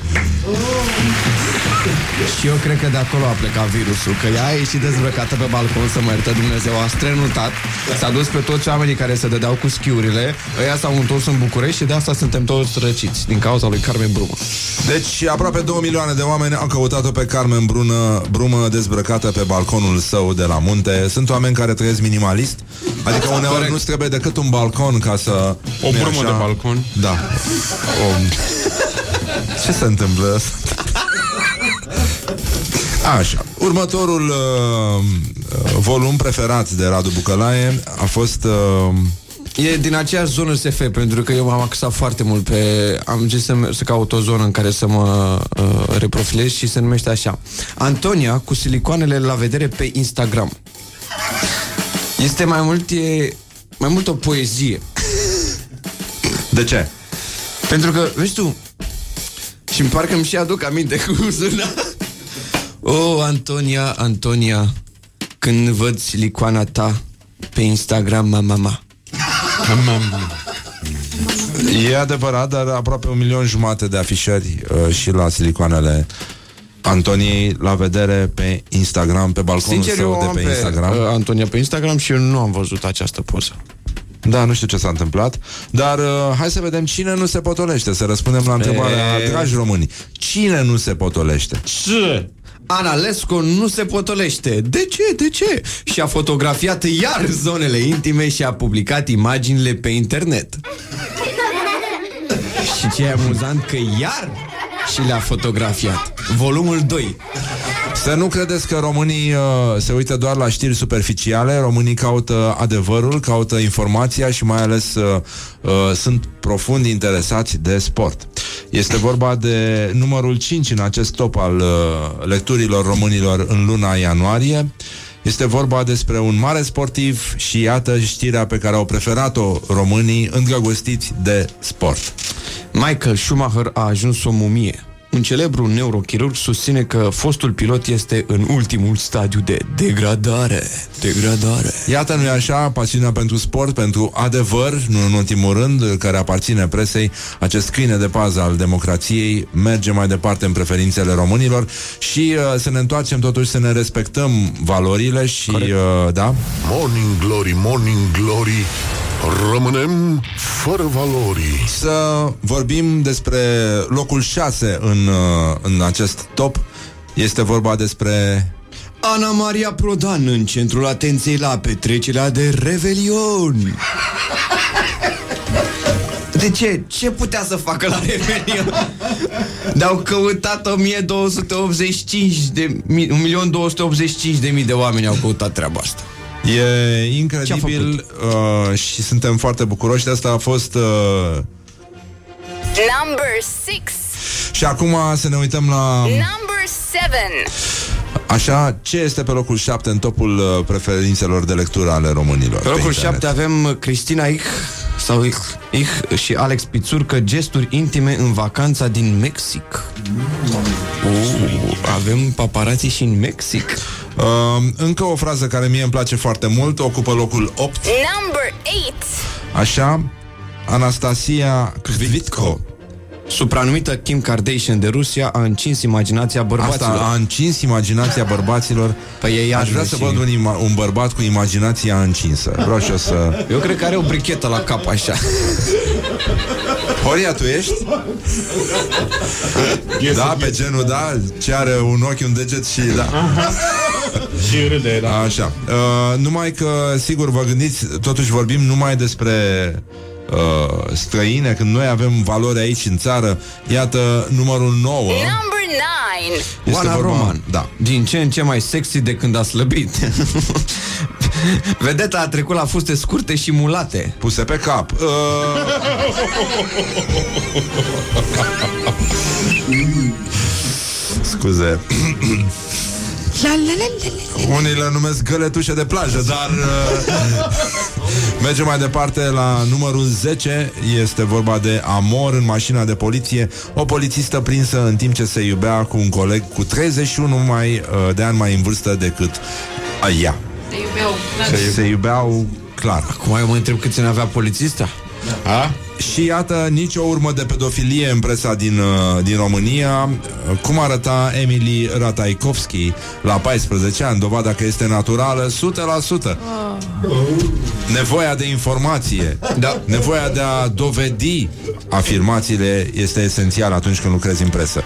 Și eu cred că de acolo a plecat virusul Că ea a ieșit dezbrăcată pe balcon Să mă iertă Dumnezeu, a strenutat S-a dus pe toți oamenii care se dădeau cu schiurile Ăia s-au întors în București Și de asta suntem toți răciți Din cauza lui Carmen Brumă Deci aproape 2 milioane de oameni au căutat-o pe Carmen Brună, Brumă dezbrăcată pe balconul său de la munte. Sunt oameni care trăiesc minimalist, adică uneori Corect. nu trebuie decât un balcon ca să... O nu-i brumă așa? de balcon. Da. (laughs) O... Ce se întâmplă? Așa. Următorul uh, uh, volum preferat de Radu Bucălaie a fost... Uh, E din aceeași zonă SF Pentru că eu m-am axat foarte mult pe Am zis să, să caut o zonă în care să mă uh, reprofilez Și se numește așa Antonia cu silicoanele la vedere pe Instagram Este mai mult e, Mai mult o poezie De ce? Pentru că, vezi tu și îmi parcă îmi și aduc aminte cum suna O, Antonia, Antonia Când văd silicoana ta Pe Instagram, mama, mama E adevărat, dar aproape un milion jumate de afișări uh, și la silicoanele Antoniei la vedere pe Instagram, pe balconul Sincer, său eu de am pe, pe Instagram. uh, Antonia pe Instagram și eu nu am văzut această poză Da, nu știu ce s-a întâmplat, dar uh, hai să vedem cine nu se potolește, să răspundem la întrebarea, dragi români, cine nu se potolește? Ce? Ana Lesco nu se potolește. De ce? De ce? Și a fotografiat iar zonele intime și a publicat imaginile pe internet. și ce e amuzant că iar și le-a fotografiat. Volumul 2. Să nu credeți că românii uh, se uită doar la știri superficiale, românii caută adevărul, caută informația și mai ales uh, uh, sunt profund interesați de sport. Este vorba de numărul 5 în acest top al uh, lecturilor românilor în luna ianuarie. Este vorba despre un mare sportiv și iată știrea pe care au preferat-o românii îndrăgostiți de sport. Michael Schumacher a ajuns o mumie. Un celebru neurochirurg susține că fostul pilot este în ultimul stadiu de degradare. Degradare. Iată, nu-i așa, pasiunea pentru sport, pentru adevăr, nu în ultimul rând, care aparține presei, acest câine de pază al democrației, merge mai departe în preferințele românilor și uh, să ne întoarcem totuși să ne respectăm valorile și, uh, da? Morning Glory, Morning Glory Rămânem fără valori Să vorbim despre locul 6 în, uh, în acest top. Este vorba despre Ana Maria Prodan în centrul atenției la petrecerea de Revelion. De ce? Ce putea să facă la Revelion? De-au căutat 1285 de... 1.285 de mii de oameni au căutat treaba asta. E incredibil uh, și suntem foarte bucuroși de asta a fost... Uh, Number 6. Și acum să ne uităm la... Number 7. Așa, ce este pe locul 7 în topul uh, preferințelor de lectură ale românilor? Pe locul internet? 7 avem Cristina Ich sau Ich, Ich și Alex Pițurcă Gesturi intime în vacanța din Mexic uh, Avem paparații și în Mexic Uh, încă o frază care mie îmi place foarte mult, ocupă locul 8, Number 8. așa, Anastasia Kvitko. Supranumită Kim Kardashian de Rusia a încins imaginația bărbaților Asta a încins imaginația bărbaților. Păi ei Aș vrea arme să și- văd un, ima- un bărbat cu imaginația încins. Vreau și eu să... Eu cred că are o brichetă la cap așa Horia, tu ești? da, pe genul, da, ce are un ochi, un deget și da. Și râde, da. Așa. Uh, numai că, sigur, vă gândiți, totuși vorbim numai despre uh, străine, când noi avem valori aici în țară. Iată, numărul 9. Number 9. Este Oana vorba- Roman Da. Din ce în ce mai sexy de când a slăbit (laughs) Vedeta a trecut la fuste scurte și mulate Puse pe cap. Uh... (laughs) Scuze. (clears throat) Unii le numesc găletușe de plajă, dar uh, (laughs) mergem mai departe la numărul 10. Este vorba de amor în mașina de poliție. O polițistă prinsă în timp ce se iubea cu un coleg cu 31 mai, uh, de ani mai în vârstă decât a ea. Se iubeau. Se, se iubeau clar. Acum eu mă întreb câți ani avea polițista A? Și iată, nicio urmă de pedofilie în presa din, uh, din România. Uh, Cum arăta Emily Ratajkowski la 14 ani, dovada că este naturală 100%. Nevoia de informație, da. nevoia de a dovedi afirmațiile este esențială atunci când lucrezi în presă.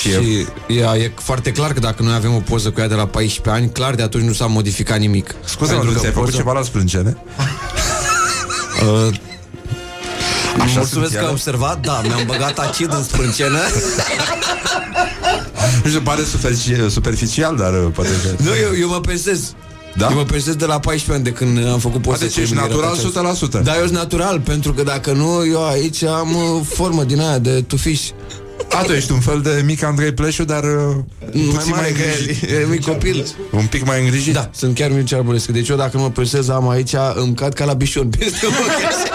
Și, e, Și ea, e foarte clar că dacă noi avem o poză cu ea de la 14 ani, clar de atunci nu s-a modificat nimic. scuze, Pentru nu că ți-ai făcut poza- ceva la sprâncene? (laughs) Uh, Așa Mulțumesc sunt că ai ele? observat, da, mi-am băgat acid în sprâncenă Nu știu, pare superfici- superficial, dar uh, poate că... Nu, eu, eu mă pensez Da? Eu mă pensez de la 14 ani de când am făcut poze deci cu ești Emilia natural Ratajkowski. 100%. Da, eu sunt natural, pentru că dacă nu, eu aici am uh, formă din aia de tufiș A, tu ești un fel de mic Andrei Pleșu, dar uh, Mai puțin mare mai că îngrijit. el, e mic copil Un pic mai îngrijit? Da, sunt chiar Mircea Arborescu Deci eu dacă mă pensez am aici Îmi cad ca la bișon (laughs) peste ochi așa.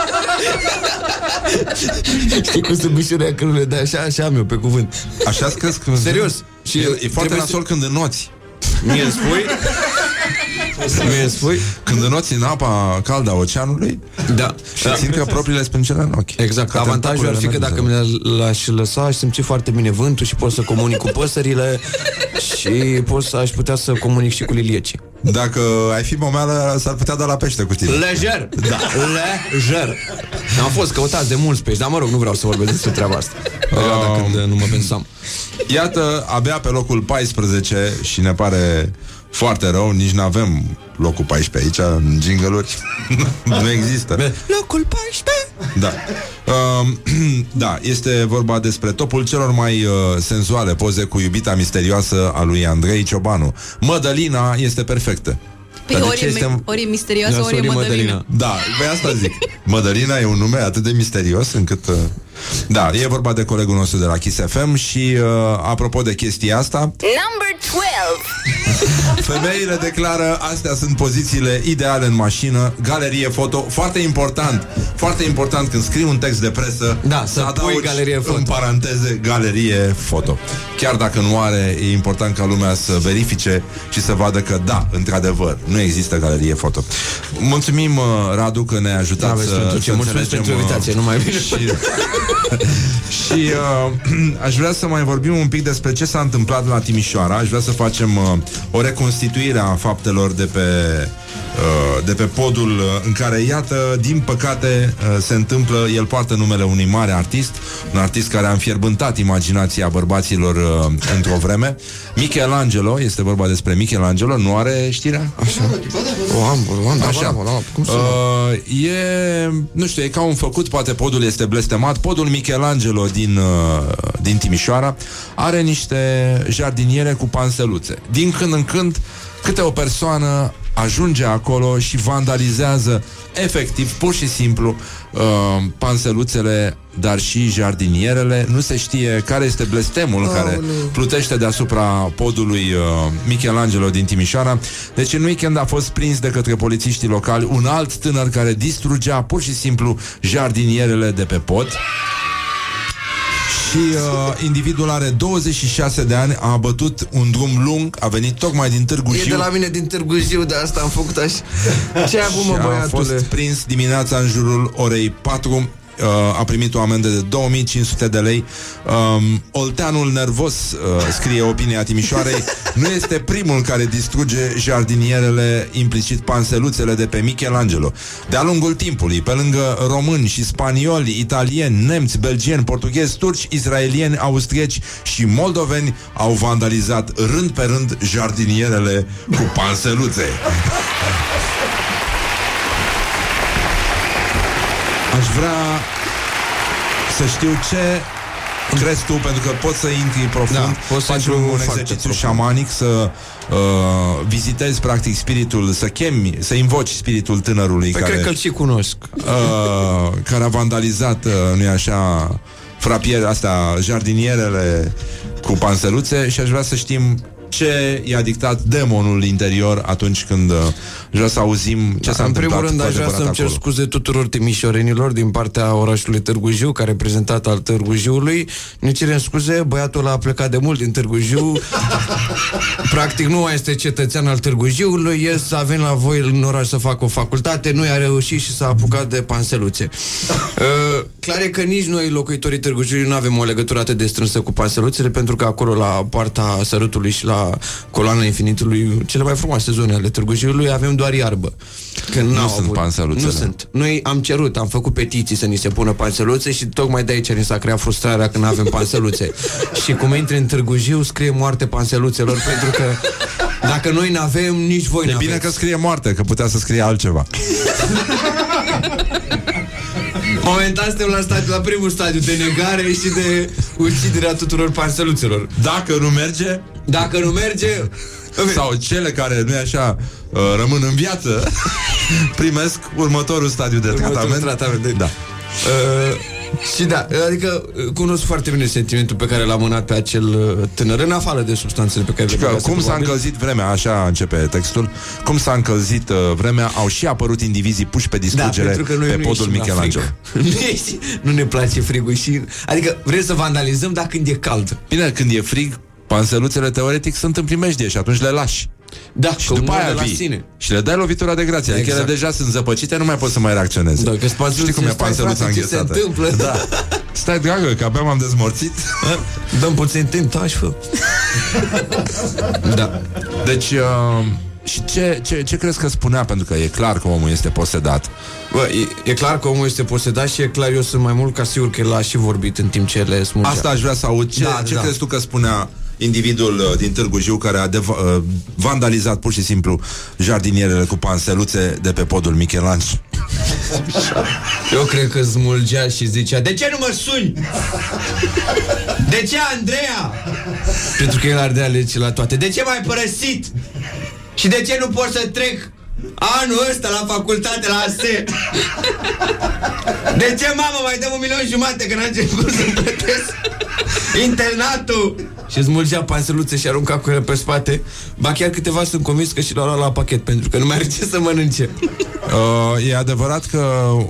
Știi cum sunt bișorii că nu le dai așa, așa am eu pe cuvânt Așa crezi că... Serios Și e, e foarte trebuie nasol când înoți. Mie îmi spui? Mie îmi spui? Când înoți în apa caldă a oceanului Da și da. țin că propriile sprâncene în ochi. Exact, Ca avantajul ar fi că tentaculele dacă merg mi l-aș lăsa Aș simți foarte bine vântul și pot să comunic cu păsările Și pot să aș putea să comunic și cu liliecii de- Dacă ai fi momeală, s-ar putea da la pește cu tine. Lejer, da, (laughs) lejer Am fost căutați de mulți pești Dar mă rog, nu vreau să vorbesc despre treaba asta Perioada Um. când nu mă pensam Iată, abia pe locul 14 și ne pare foarte rău, nici nu avem locul 14 aici, în jingle (laughs) nu există. Locul 14 Da. Um, (clears throat) da, este vorba despre topul celor mai uh, senzuale poze cu iubita misterioasă a lui Andrei Ciobanu. Mădălina este perfectă. Păi Dar de ori ce e, este- me- ori e misterioasă, ori e Mădălina. Da, pe asta zic. Mădălina e un nume atât de misterios încât... Uh, da, e vorba de colegul nostru de la Kiss FM și uh, apropo de chestia asta, Number 12. Femeile declară astea sunt pozițiile ideale în mașină, galerie foto, foarte important, foarte important când scrii un text de presă, Da, să pui adaugi galerie foto. în paranteze galerie foto. Chiar dacă nu are, e important ca lumea să verifice și să vadă că da, într-adevăr, nu există galerie foto. Mulțumim uh, Radu că ne-ai ajutat Aveți să, pentru ce. să Mulțumesc înțelegem, pentru invitație, uh, nu mai bine. și, (laughs) și uh, (clears throat) aș vrea să mai vorbim un pic despre ce s-a întâmplat la Timișoara. Aș vrea să facem uh, o reconstituire a faptelor de pe uh, de pe podul uh, în care, iată, din păcate uh, se întâmplă, el poartă numele unui mare artist, un artist care a înfierbântat imaginația bărbaților uh, într-o vreme. Michelangelo, este vorba despre Michelangelo, nu are știrea? Așa. O am, o am, da, Așa. bravo, da, cum să Uh, e, nu știu, e ca un făcut, poate podul este blestemat. Podul Michelangelo din, uh, din Timișoara are niște jardiniere cu panseluțe. Din când în când, câte o persoană ajunge acolo și vandalizează efectiv, pur și simplu, uh, panseluțele, dar și jardinierele. Nu se știe care este blestemul Aoleu. care plutește deasupra podului uh, Michelangelo din Timișoara. Deci în weekend a fost prins de către polițiștii locali un alt tânăr care distrugea pur și simplu jardinierele de pe pod. Și uh, individul are 26 de ani, a bătut un drum lung, a venit tocmai din Târgu E de Jiu la mine din Târgu Jiu, de asta am făcut așa. Ce ai avut, și mă, a băiatule? fost prins dimineața în jurul orei 4 uh, a primit o amendă de 2500 de lei. Um, Olteanul nervos, uh, scrie opinia Timișoarei, (laughs) nu este primul care distruge jardinierele, implicit panseluțele de pe Michelangelo. De-a lungul timpului, pe lângă români și spanioli, italieni, nemți, belgieni, portughezi, turci, israelieni, austrieci și moldoveni au vandalizat rând pe rând jardinierele cu panseluțe. (laughs) Aș vrea să știu ce crezi tu, pentru că poți să intri profund, Da, pot să faci intru un, un foarte exercițiu profund. șamanic, să uh, vizitezi practic spiritul, să chemi, să invoci spiritul tânărului Păi care, cred că-l și cunosc. uh, care a vandalizat, uh, nu-i așa, frapiere, astea, jardinierele cu panseluțe și aș vrea să știm ce i-a dictat demonul interior atunci când uh, aș vrea să auzim ce s-a Da, în primul întâmplat rând cu aș vrea adevărat să-mi cer acolo. scuze tuturor timișorenilor din partea orașului Târgu Jiu, ca reprezentat al Târgu Jiului. Ne cerem scuze, băiatul a plecat de mult din Târgu Jiu. (laughs) Practic nu mai este cetățean al Târgu Jiului, e să avem la voi în oraș să facă o facultate, nu i-a reușit și s-a apucat de panseluțe. (laughs) Uh, clar e că nici noi, locuitorii Târgu Jiului, nu avem o legătură atât de strânsă cu panseluțele, pentru că acolo, la poarta Sărutului și la coloana Infinitului, cele mai frumoase zone ale Târgu Jiului, avem doar iarbă. Că Nu n-au sunt avut- panseluțele. Nu sunt. Noi am cerut, am făcut petiții să ni se pună panseluțe și tocmai de aici ni s-a creat frustrarea că nu avem panseluțe. (laughs) și cum intri în Târgu Jiu, scrie moarte panseluțelor, pentru că dacă noi nu avem, nici voi E nu bine că scrie moarte, că putea să scrie altceva. (laughs) Momentan suntem la, stadiu, la primul stadiu de negare și de uciderea tuturor panseluțelor. Dacă nu merge, Dacă nu merge, sau cele care, nu e așa, uh, rămân în viață, (laughs) primesc următorul stadiu de Următorul tratament. tratament, de- Da. Uh, și da, adică uh, cunosc foarte bine sentimentul pe care l-a mânat pe acel uh, tânăr, în afară de substanțele pe care Și le că băgase, cum s-a probabil. încălzit vremea, așa începe textul, cum s-a încălzit uh, vremea, au și apărut indivizii puși pe Da, distrugere pentru că noi pe nu podul ieșim la Michelangelo. frig. (laughs) nu, ieși- nu ne place frigul și... Adică vrem să vandalizăm, dar când e cald. Bine, când e frig, panseluțele teoretic sunt în primejdie și atunci le lași. Da, Și că după mor aia de la vii sine. și le dai lovitura de grație. Adică Exact. ele deja sunt zăpăcite, nu mai poți să mai reacționeze. Da, că stai, Știi cum e stai, panseluța frate, ce se înghețată? întâmplă? Da. (laughs) Stai, dragă, că abia m-am dezmorțit. (laughs) Dăm puțin timp, taci, fă. Da. Deci, uh, și ce, ce, ce crezi că spunea? Pentru că e clar că omul este posedat. Bă, e, e clar că omul este posedat și e clar, eu sunt mai mult ca sigur că el a și vorbit în timp ce le smulgea. Asta aș vrea să aud. Ce, Da, ce da. crezi tu că spunea individul uh, din Târgu Jiu care a deva- uh, vandalizat pur și simplu jardinierele cu panseluțe de pe podul Michelangelo? Eu cred că smulgea și zicea De ce nu mă suni? De ce, Andreea? Pentru că el ardea lege la toate De ce m-ai părăsit? Și de ce nu pot să trec anul ăsta la facultate la ASE? De ce, mamă, mai dăm un milion jumate Când a început să plătesc internatul? Și smulgea panseluțe și arunca cu ele pe spate Ba chiar câteva sunt convins că și l-au luat la pachet Pentru că nu mai are ce să mănânce Uh, e adevărat că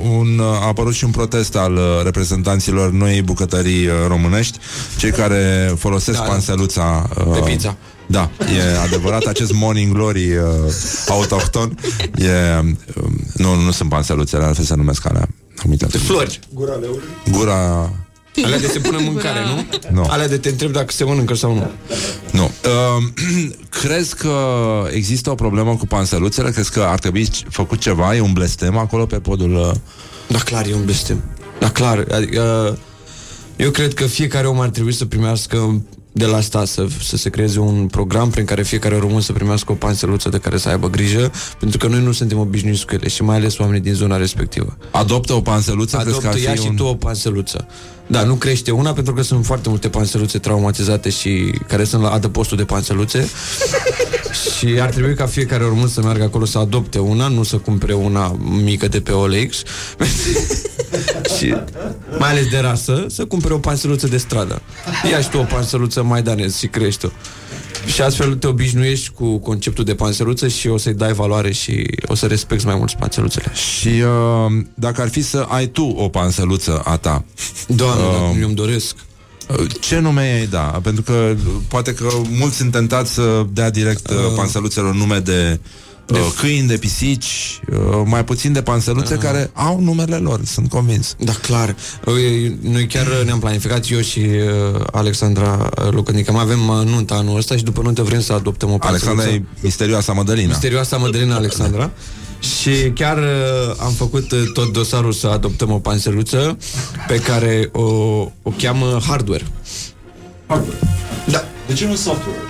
un, a apărut și un protest al uh, reprezentanților noii bucătării uh, românești, cei care folosesc Da, da, da. panseluța uh, Pe pizza. Da, e adevărat, acest morning glory uh, autohton e, uh, nu, nu sunt panseluțele, altfel se numesc alea. Am uitat. Flori Gura Alea de se pune în mâncare, nu? Nu. Alea de te întreb dacă se mănâncă sau nu. Nu. Uh, (clears throat) crezi că există o problemă cu panseluțele? Crezi că ar trebui făcut ceva? E un blestem acolo pe podul... Uh... Da, clar, e un blestem. Da, clar. Adică, eu cred că fiecare om ar trebui să primească de la asta să, să se creeze un program prin care fiecare român să primească o panseluță de care să aibă grijă, pentru că noi nu suntem obișnuiți cu ele și mai ales oamenii din zona respectivă. Adoptă o panseluță? crezi că ar Adoptă fi ia și un- tu o panseluță. Da, nu crește una pentru că sunt foarte multe panseluțe traumatizate și care sunt la adăpostul de panseluțe (laughs) și ar trebui ca fiecare român să meargă acolo să adopte una, nu să cumpere una mică de pe OLX (laughs) și mai ales de rasă, să cumpere o panseluță de stradă. Ia și tu o panseluță maidanez și crești-o. Și astfel te obișnuiești cu conceptul de panseluță și o să-i dai valoare și o să respecti mai mult panseluțele. Și uh, dacă ar fi să ai tu o panseluță a ta Doamne, uh, dacă eu îmi doresc Ce nume ei da? Pentru că uh, poate că mulți sunt tentați să dea direct uh, panseluțelor nume de uh, câini, de pisici, uh, mai puțin de panseluțe care au numele lor, sunt convins. Da, clar. Ui, Noi chiar ne-am planificat, eu și uh, Alexandra uh, Lucănică. Mai avem uh, nunta anul ăsta și după nuntă vrem să adoptăm o Alexandra e misterioasa Mădălina. Misterioasa Mădălina (laughs) Alexandra. Și chiar uh, am făcut uh, tot dosarul să adoptăm o panseluță pe care o, o cheamă Hardware. Hardware. Da. De ce nu software?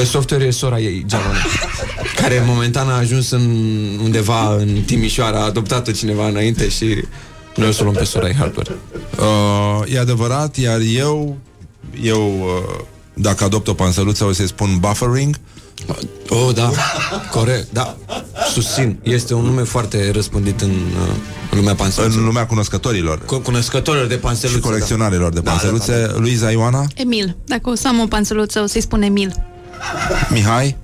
Uh, Software e sora ei, Geamana, (laughs) care momentan a ajuns în, undeva în Timișoara, a adoptat-o cineva înainte și noi o să o luăm pe sora ei Hardware. Uh, e adevărat, iar eu, eu uh, dacă adopt o panseluță, o să-i spun buffering. Oh, da, corect, da, susțin. Este un nume foarte răspândit în, uh, în lumea panseluțelor. În lumea cunoscătorilor. Cu- cunoscătorilor de panseluțe. Și colecționarilor de Da, panseluțe. da, da. Luiza Ioana, Emil. Dacă o să am o panseluță, o să-i spun Emil. Mihai,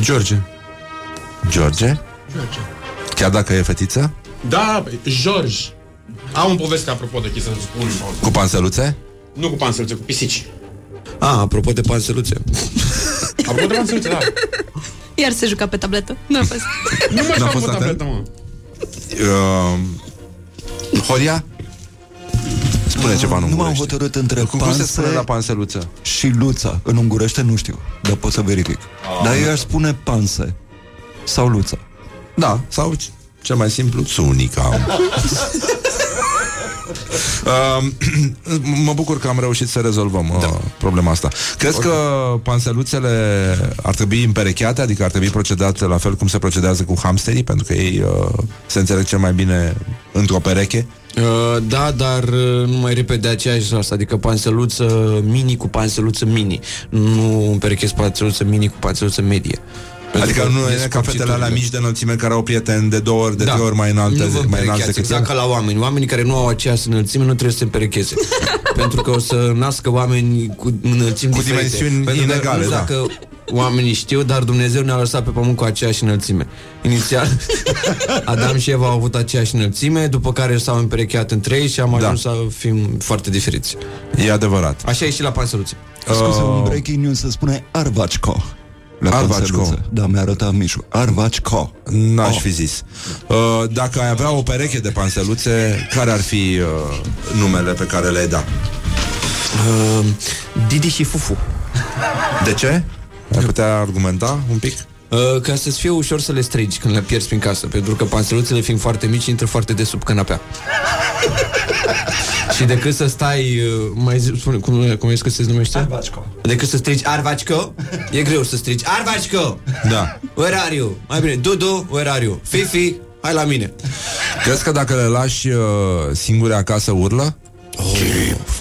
George. George, George. chiar dacă e fetiță, Da, George. Am un poveste apropo de chestia să spun. cu panseluțe. Nu cu panseluțe, cu pisici. Ah, apropo de panseluțe. (laughs) Apropo de panseluțe, da. Iar se juca pe tabletă. Nu a fost. Nu mai N-a am fost pe atent? tabletă, mă. Uh, Horia? Spune ceva în Nu m-am ungurește. hotărât între Cum, cum se panse spune la panseluță? și luța. În ungurește nu știu, dar pot să verific. Dar eu aș spune panse sau luța. Da, sau c- cel mai simplu, țunica. Uh, (laughs) (clears throat) mă bucur că am reușit să rezolvăm uh, problema asta. Crezi că panseluțele ar trebui împerecheate, adică ar trebui procedate la fel cum se procedează cu hamsterii, pentru că ei uh, se înțeleg cel mai bine într-o pereche? Uh, da, dar uh, nu mai repede de aceeași rasă, adică panseluță mini cu panseluță mini. Nu împerechez panseluță mini cu panseluță medie. Pentru Adică că nu e ca scurcitorile. fetele alea mici de înălțime care au prieteni de două ori, de trei ori mai înalte, Da. nu vă mai înalte împerecheați, decât exact ca la oameni. Oamenii care nu au aceeași înălțime nu trebuie să se împerecheze. (laughs) pentru că o să nască oameni cu înălțimi Cu diferite. dimensiuni pentru că inegale, nu știu da. dacă oamenii știu, dar Dumnezeu ne-a lăsat pe pământ cu aceeași înălțime. Inițial, (laughs) Adam și Eva au avut aceeași înălțime, după care s-au împerecheat între ei și am Da. ajuns să fim foarte diferiți. E adevărat. Așa e și la panseluțe. Scuze, Uh, un breaking news se spune arvacco. La Arvacco. panseluță. Da, mi-a arătat Mișu. Arvacco. N-aș Oh. fi zis. Uh, dacă ai avea o pereche de panseluțe, care ar fi uh, numele pe care le-ai da? Uh, Didi și Fufu. De ce? Ai putea argumenta un pic? Uh, ca să-ți fie ușor să le strigi când le pierzi prin casă Pentru că panseluțele fiind foarte mici Intră foarte de sub canapea (laughs) Și decât să stai uh, Mai zi, spune, cum, cum e că se numește? Arvacco. Decât să strigi Arvacico E greu să strigi Arvacico Da. Where are you? Mai bine Dudu, where are you? Fifi, hai la mine Crezi că dacă le lași uh, singure acasă urlă? oh,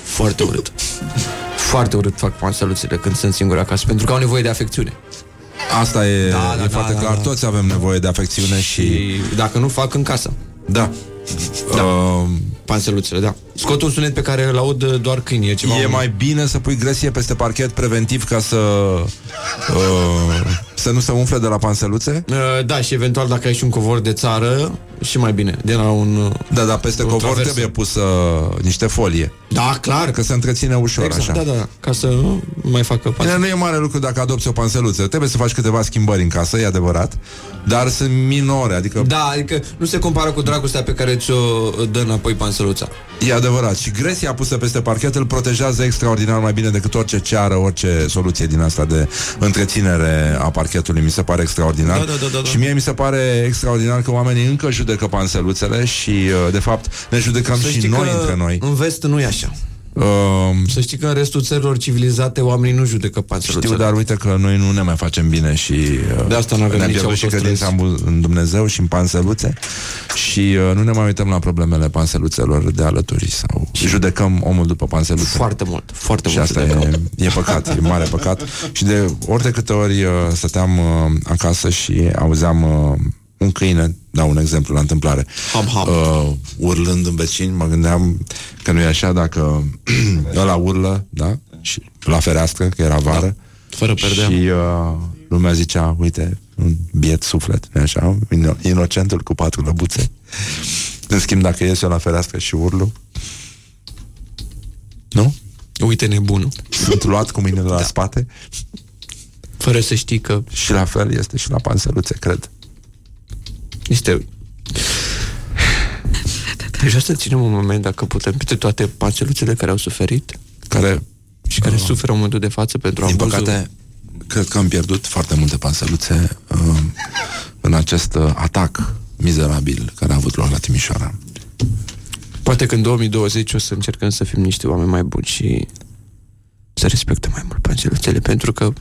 Foarte urât Foarte urât fac panseluțele când sunt singuri acasă Pentru că au nevoie de afecțiune Asta e, Da, e da, foarte da, clar. da. Toți avem nevoie de afecțiune și... Și dacă nu fac în casă Da. Da. Uh, Panseluțele, da Scot un sunet pe care îl aud uh, doar câinii E, ceva e mai bine să pui gresie peste parchet preventiv ca să uh, să nu se umfle de la panseluțe? Uh, Da, și eventual dacă ai și un covor de țară și mai bine, de la un... Da, dar peste un covor traversă. trebuie pus uh, niște folie. Da, clar. Că se întreține ușor Exact, așa. da, da, ca să nu mai facă Bine, pasă. nu e mare lucru dacă adopți o panseluță. Trebuie să faci câteva schimbări în casă, e adevărat, dar sunt minore, adică Da, adică nu se compară cu dragostea pe care ți-o dă înapoi panseluța. e adevărat. Și gresia pusă peste parchet îl protejează extraordinar mai bine decât orice ceară, orice soluție din asta de întreținere a parchetului. Mi se pare extraordinar. Da, da, da, da, da. Și mie mi se pare extraordinar că oamenii încă judecă panseluțele și, uh, de fapt, ne judecăm Să și știi noi că între noi. În vest nu e așa. Uh, Să știi că în restul țărilor civilizate oamenii nu judecă panseluțele. Știu, dar uite că noi nu ne mai facem bine și uh, De asta nu avem ne-a nici pierdut și autostrăzi. credința în Bu- în Dumnezeu și în panseluțe și uh, nu ne mai uităm la problemele panseluțelor de alături sau și judecăm omul după panseluțe. Foarte mult, foarte și mult asta judecăm. e, e păcat, e mare păcat. (laughs) Și de ori de câte ori uh, stăteam uh, acasă și auzeam uh, un câine, dau un exemplu la întâmplare, ham, ham. Uh, urlând în vecini, mă gândeam că nu e așa dacă (coughs) ăla urlă, da? Și la fereastră, că era vară. Da. Fără perdea. Și uh, lumea zicea, uite, un biet suflet, nu așa? Ino- Inocentul cu patru lăbuțe. (laughs) În schimb, dacă ies eu la fereastră și urlu, nu? Uite nebunul. Sunt luat cu mâinile la Da. spate Fără să știi că și la fel este și la panseluțe, cred. Este... Aș vrea să ținem un moment, dacă putem, pe toate panseluțele care au suferit Care, și care suferă în momentul de față pentru din abuzul. păcate, cred că am pierdut foarte multe panseluțe uh, în acest uh, atac mizerabil care a avut loc la Timișoara. Poate că în 2020 o să încercăm să fim niște oameni mai buni și să respectăm mai mult panseluțele, pentru că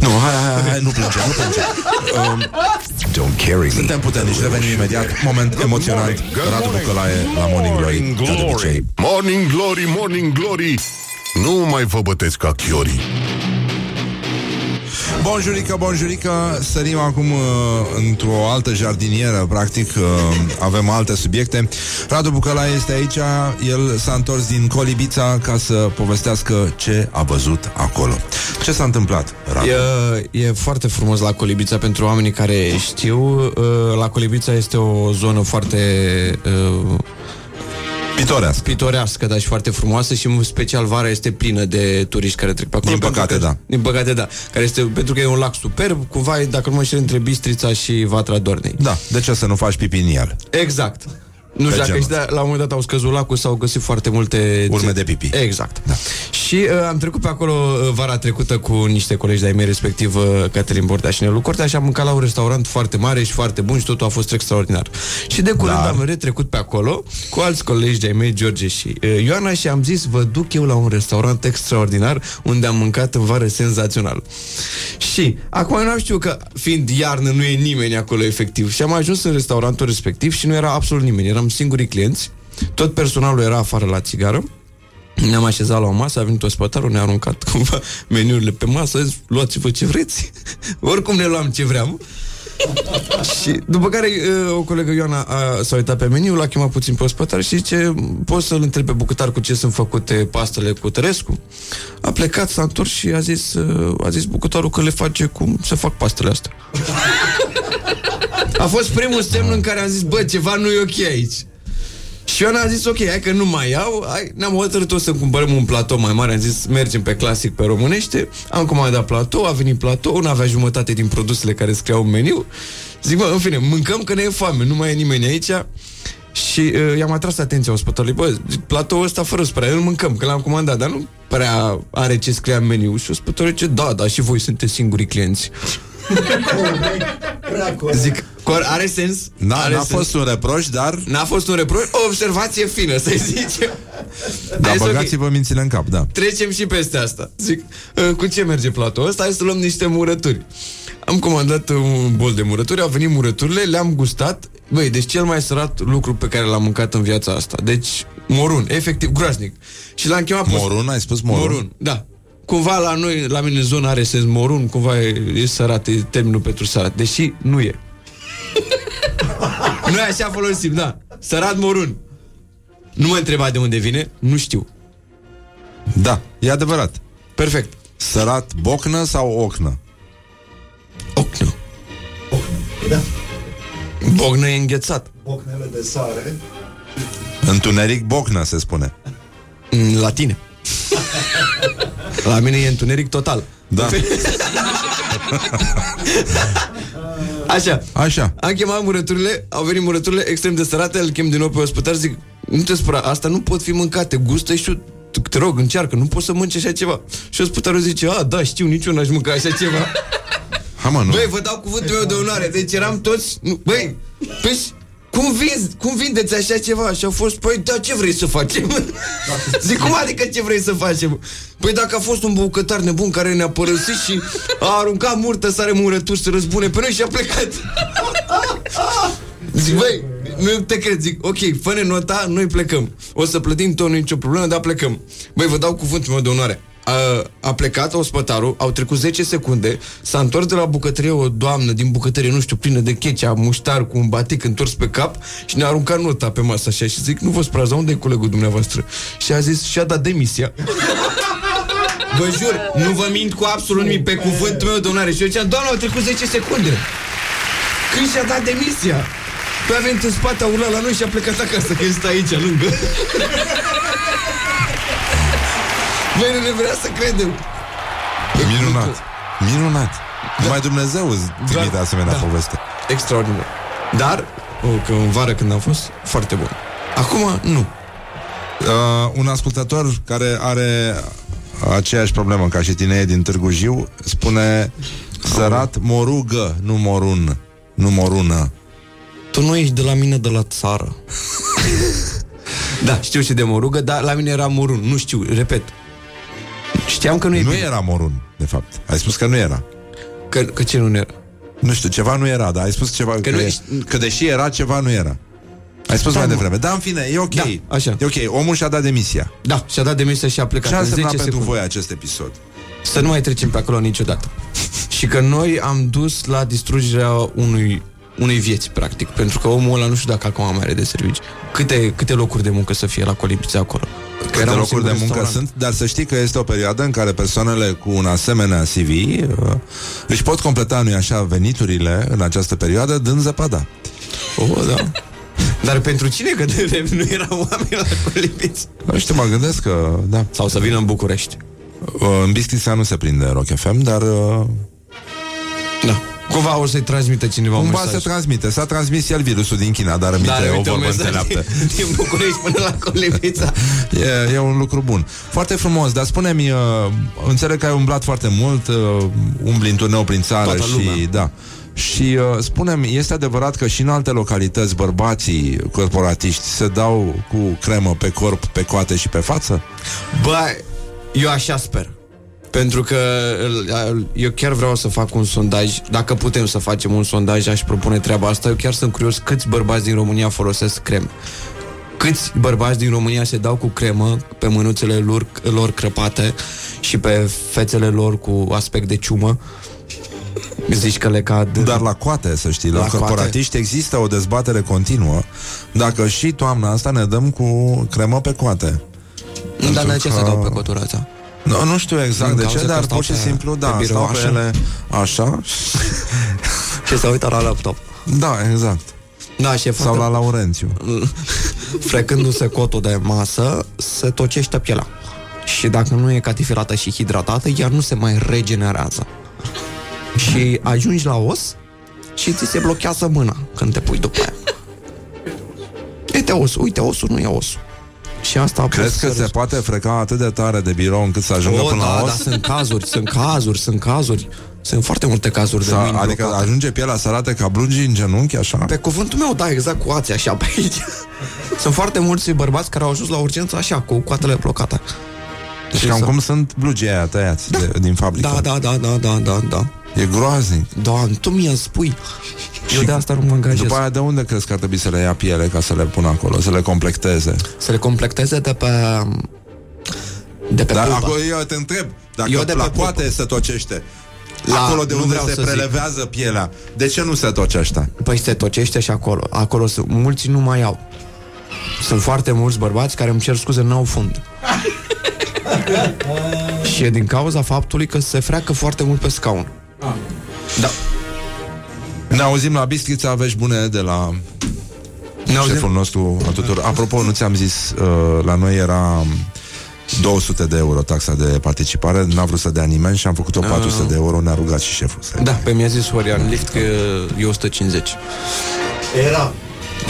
Nu, hai, hai, hai, nu plânge, nu plânge. Um, Don't carry me. suntem puternici, revenim imediat. Moment emoționant. Radu Bucălae la Morning Glory, ca de obicei. Morning Glory, Morning Glory Nu mai vă bătesc ca chiorii Bonjurică, bonjurică Sărim acum uh, într-o altă jardinieră Practic uh, avem alte subiecte Radu Bucălae este aici El s-a întors din Colibița Ca să povestească ce a văzut acolo Ce s-a întâmplat, Radu? E, e foarte frumos la Colibița pentru oamenii care știu. uh, La Colibița este o zonă foarte uh, Pitorească. pitorească, dar și foarte frumoasă și în special vara este plină de turiști care trec pe acolo. Din pentru păcate, că, da. Din păcate, da. Care este, pentru că e un lac superb, cumva, e, dacă nu mă înșel, între Bistrița și Vatra Dornei. Da, de ce să nu faci pipi în el? Exact. Nu știu dacă genul și de, la un moment dat au scăzut lacul s-au găsit foarte multe Urme de pipi. Exact. Da. Și uh, am trecut pe acolo uh, vara trecută cu niște colegi de-ai mei, respectiv uh, Caterin Bordea și Nelu Cortea și am mâncat la un restaurant foarte mare și foarte bun și totul a fost extraordinar. Și de curând Dar- am retrecut pe acolo cu alți colegi de-ai mei, George și uh, Ioana și am zis, vă duc eu la un restaurant extraordinar unde am mâncat în vară senzațional. Și acum eu nu știu că fiind iarnă nu e nimeni acolo efectiv și am ajuns în restaurantul respectiv și nu era absolut nimeni, eram singurii clienți, tot personalul era afară la țigară ne-am așezat la o masă, a venit ospătarul, ne-a aruncat (laughs) cumva meniurile pe masă, a zis, luați-vă ce vreți. (laughs) Oricum ne luam ce vreau. (laughs) și după care uh, o colegă Ioana a, s-a uitat pe meniu, l-a chemat puțin pe ospătar și zice, poți să-l întreb pe bucătar cu ce sunt făcute pastele cu Tărescu? A plecat, s-a întors și a zis, uh, a zis bucătarul că le face cum se fac pastele astea. (laughs) a fost primul semn în care am zis, bă, ceva nu e ok aici. Și Ioana a zis, ok, hai că nu mai iau. Hai, Ne-am hotărât o să cumpărăm un platou mai mare. Am zis, mergem pe clasic pe românește. Am comandat platou, a venit platou Nu avea jumătate din produsele care scriau în meniu. Zic, mă, în fine, mâncăm că ne e foame Nu mai e nimeni aici. Și uh, i-am atras atenția ospătarului Bă, zic, platoul ăsta fără supărare Îl mâncăm, că l-am comandat Dar nu prea are ce scria în meniu. Și ospătarul zice, da, da, și voi sunteți singurii clienți Zic, cor, are sens? N-a, are n-a sens. fost un reproș, dar N-a fost un reproș, o observație fină, să (laughs) zicem. da, Hai să- băgați-vă mințile în cap, da. Trecem și peste asta. Zic, "Uh, cu ce merge platoul ăsta? Hai să luăm niște murături. Am comandat uh, un bol de murături, au venit murăturile, le-am gustat. Băi, deci cel mai sărat lucru pe care l-am mâncat în viața asta. Deci, morun, efectiv, groaznic. Și l-am chemat... pe- Morun, ai spus morun? Morun, da. Cumva la noi, la mine în zonă are sens morun, cumva e, e sărat, e termenul pentru sărat. Deși nu e. Noi așa folosim, da. Sărat morun. Nu mă întreba de unde vine, nu știu. Da, e adevărat. Perfect. Sărat bocnă sau ocnă? Ocnă. Bocnă e înghețat. Bocnele de sare. Întuneric bocnă, se spune. Mm, La tine. (laughs) La mine e întuneric total. Da. (laughs) Așa. Așa. Am chemat murăturile, au venit murăturile extrem de sărate, îl chem din nou pe ospătar, zic, nu te spera, asta nu pot fi mâncate, gustă și tu, te rog, încearcă, nu poți să mănânci așa ceva. Și ospătarul zice, a, da, știu, nici eu n-aș mânca așa ceva. Ha, mă, nu. Băi, vă dau cuvântul meu de onoare, deci eram toți, nu, băi, păi, cum, vinzi, cum vindeți așa ceva? Și au fost, păi, da, ce vrei să facem? (laughs) Zic, cum adică ce vrei să facem? Păi dacă a fost un bucătar nebun care ne-a părăsit și a aruncat murtă sare murături să răzbune pe noi și a plecat. (laughs) Zic, băi, nu te cred, zic, ok, fă nota, noi plecăm. O să plătim tot, nu e nicio problemă, dar plecăm. Băi, vă dau cuvântul meu de onoare. A, a plecat ospătarul, au trecut 10 secunde, s-a întors de la bucătărie o doamnă din bucătărie, nu știu, plină de checea, muștar cu un batic întors pe cap și ne-a aruncat nota pe masă așa și zic, nu vă spraza, unde e colegul dumneavoastră? Și a zis, și-a dat demisia. (laughs) Vă jur, nu vă mint cu absolut nimic pe cuvântul meu de onoare. Și eu ziceam, doamne, au trecut 10 secunde. Când și-a dat demisia? Păi a venit în spate, a urlat la noi și a plecat acasă, că este aici, lângă. (laughs) Noi nu ne vrea să credem. Minunat. Minunat. Numai Dumnezeu îți trimite asemenea da. poveste. Extraordinar. Dar, o, că în vară când am fost, foarte bun. Acum, nu. Uh, un ascultător care are aceeași problemă ca și tine din Târgu Jiu spune sărat morugă, nu morun, nu morună. Tu nu ești de la mine de la țară. (laughs) da, știu și de morugă, dar la mine era morun. Nu știu, repet. Știam că nu e Nu bine. era morun, de fapt. Ai spus că nu era. Că, că ce nu era? Nu știu, ceva nu era, dar ai spus ceva că, nu e, ești- că deși era, ceva nu era. Ai spus Da, mai mă. devreme. Da, în fine, e ok. Da, așa. E ok. Omul și-a dat demisia. Da, și-a dat demisia și a plecat Ce a în însemnat 10 pentru secunde. voi acest episod? Să nu mai trecem pe acolo niciodată. (laughs) și că noi am dus la distrugerea unui, unei vieți, practic. Pentru că omul ăla nu știu dacă acum mai are de servici. Câte, câte locuri de muncă să fie la Colibițe acolo? Că Câte era un locuri de singur muncă restaurant. sunt, dar să știi că este o perioadă în care persoanele cu un asemenea CV uh, își pot completa, nu așa, veniturile în această perioadă dând zăpada. Oh, da. (laughs) Dar pentru cine? Că de, nu erau oameni la Colibițe. Nu știu, mă gândesc că, da. Sau să vină în București. Uh, În Bistrița nu se prinde Rock FM, dar uh, Da. Cumva o să-i transmită cineva un cumva mesaj. se transmite. S-a transmis el virusul din China, dar rămite Dar o uite, un vorbă mesaj înțeleaptă. din, din București până la Colibița. (laughs) E, e un lucru bun. Foarte frumos, dar spune-mi, uh, înțeleg că ai umblat foarte mult, uh, umbli în turneu prin țară Toată și lumea. da. Și uh, spune-mi, este adevărat că și în alte localități bărbații corporatiști se dau cu cremă pe corp, pe coate și pe față? Bă, eu așa sper. Pentru că uh, eu chiar vreau să fac un sondaj Dacă putem să facem un sondaj Aș propune treaba asta Eu chiar sunt curios câți bărbați din România folosesc creme Câți bărbați din România se dau cu cremă Pe mânuțele lor, lor crăpate Și pe fețele lor cu aspect de ciumă Zici că le cad Dar la coate, să știi, la, La la coate. corporatiști există o dezbatere continuă dacă și toamna asta ne dăm cu cremă pe coate. Dar de Pentru ce că- se dau pe cotura asta? Nu, nu știu exact Din de cauza ce, că dar stau pur și pe- simplu, pe da, birou, stau pe așa? ele așa. Și se uită la laptop Da, exact. Da, și e Sau la Laurențiu. (laughs) Frecându-se cotul de masă, se tocește pielea. Și dacă nu e catifilată și hidratată, ea nu se mai regenerează. Și ajungi la os și ți se blochează mâna când te pui după aia. Uite osul, uite osul, nu e osul. Și asta Crezi că se poate freca atât de tare de birou încât să ajungă o, până da, la da, os? sunt cazuri, sunt cazuri, sunt cazuri. Sunt foarte multe cazuri de Sa, mâini adică blocate. ajunge pielea să arate ca blungi în genunchi, așa? Pe cuvântul meu, da, exact cu ații așa pe aici. (laughs) Sunt foarte mulți bărbați care au ajuns la urgență așa, cu coatele blocate. Deci cam cum sunt blugii aia tăiați de, din fabrică. Da, da, da, da, da, da, da. E groaznic. Da, tu mi spui. Eu de asta nu mă angajez. După aia de unde crezi că ar trebui să le ia piele ca să le pună acolo, să le complecteze? Să le complecteze de pe... De pe Dar pulpa. acolo eu te întreb, dacă Eu de la pe pulpă. coate se tocește, La- acolo de nu unde vreau se să zic. prelevează pielea, de ce nu se tocește? Păi se tocește și acolo. Acolo sunt, mulți nu mai au. Sunt foarte mulți bărbați care îmi cer scuze, n-au fund. (laughs) și e din cauza faptului că se freacă foarte mult pe scaun. Da. Ne auzim la Bistrița, vești bune de la Ne auzim? șeful nostru a tuturor. Apropo, nu ți-am zis, uh, la noi era 200 de euro taxa de participare, n-a vrut să dea nimeni și am făcut-o 400 de euro, ne-a rugat și șeful să Da, pe mi-a zis Horian Lift că e 150. Era.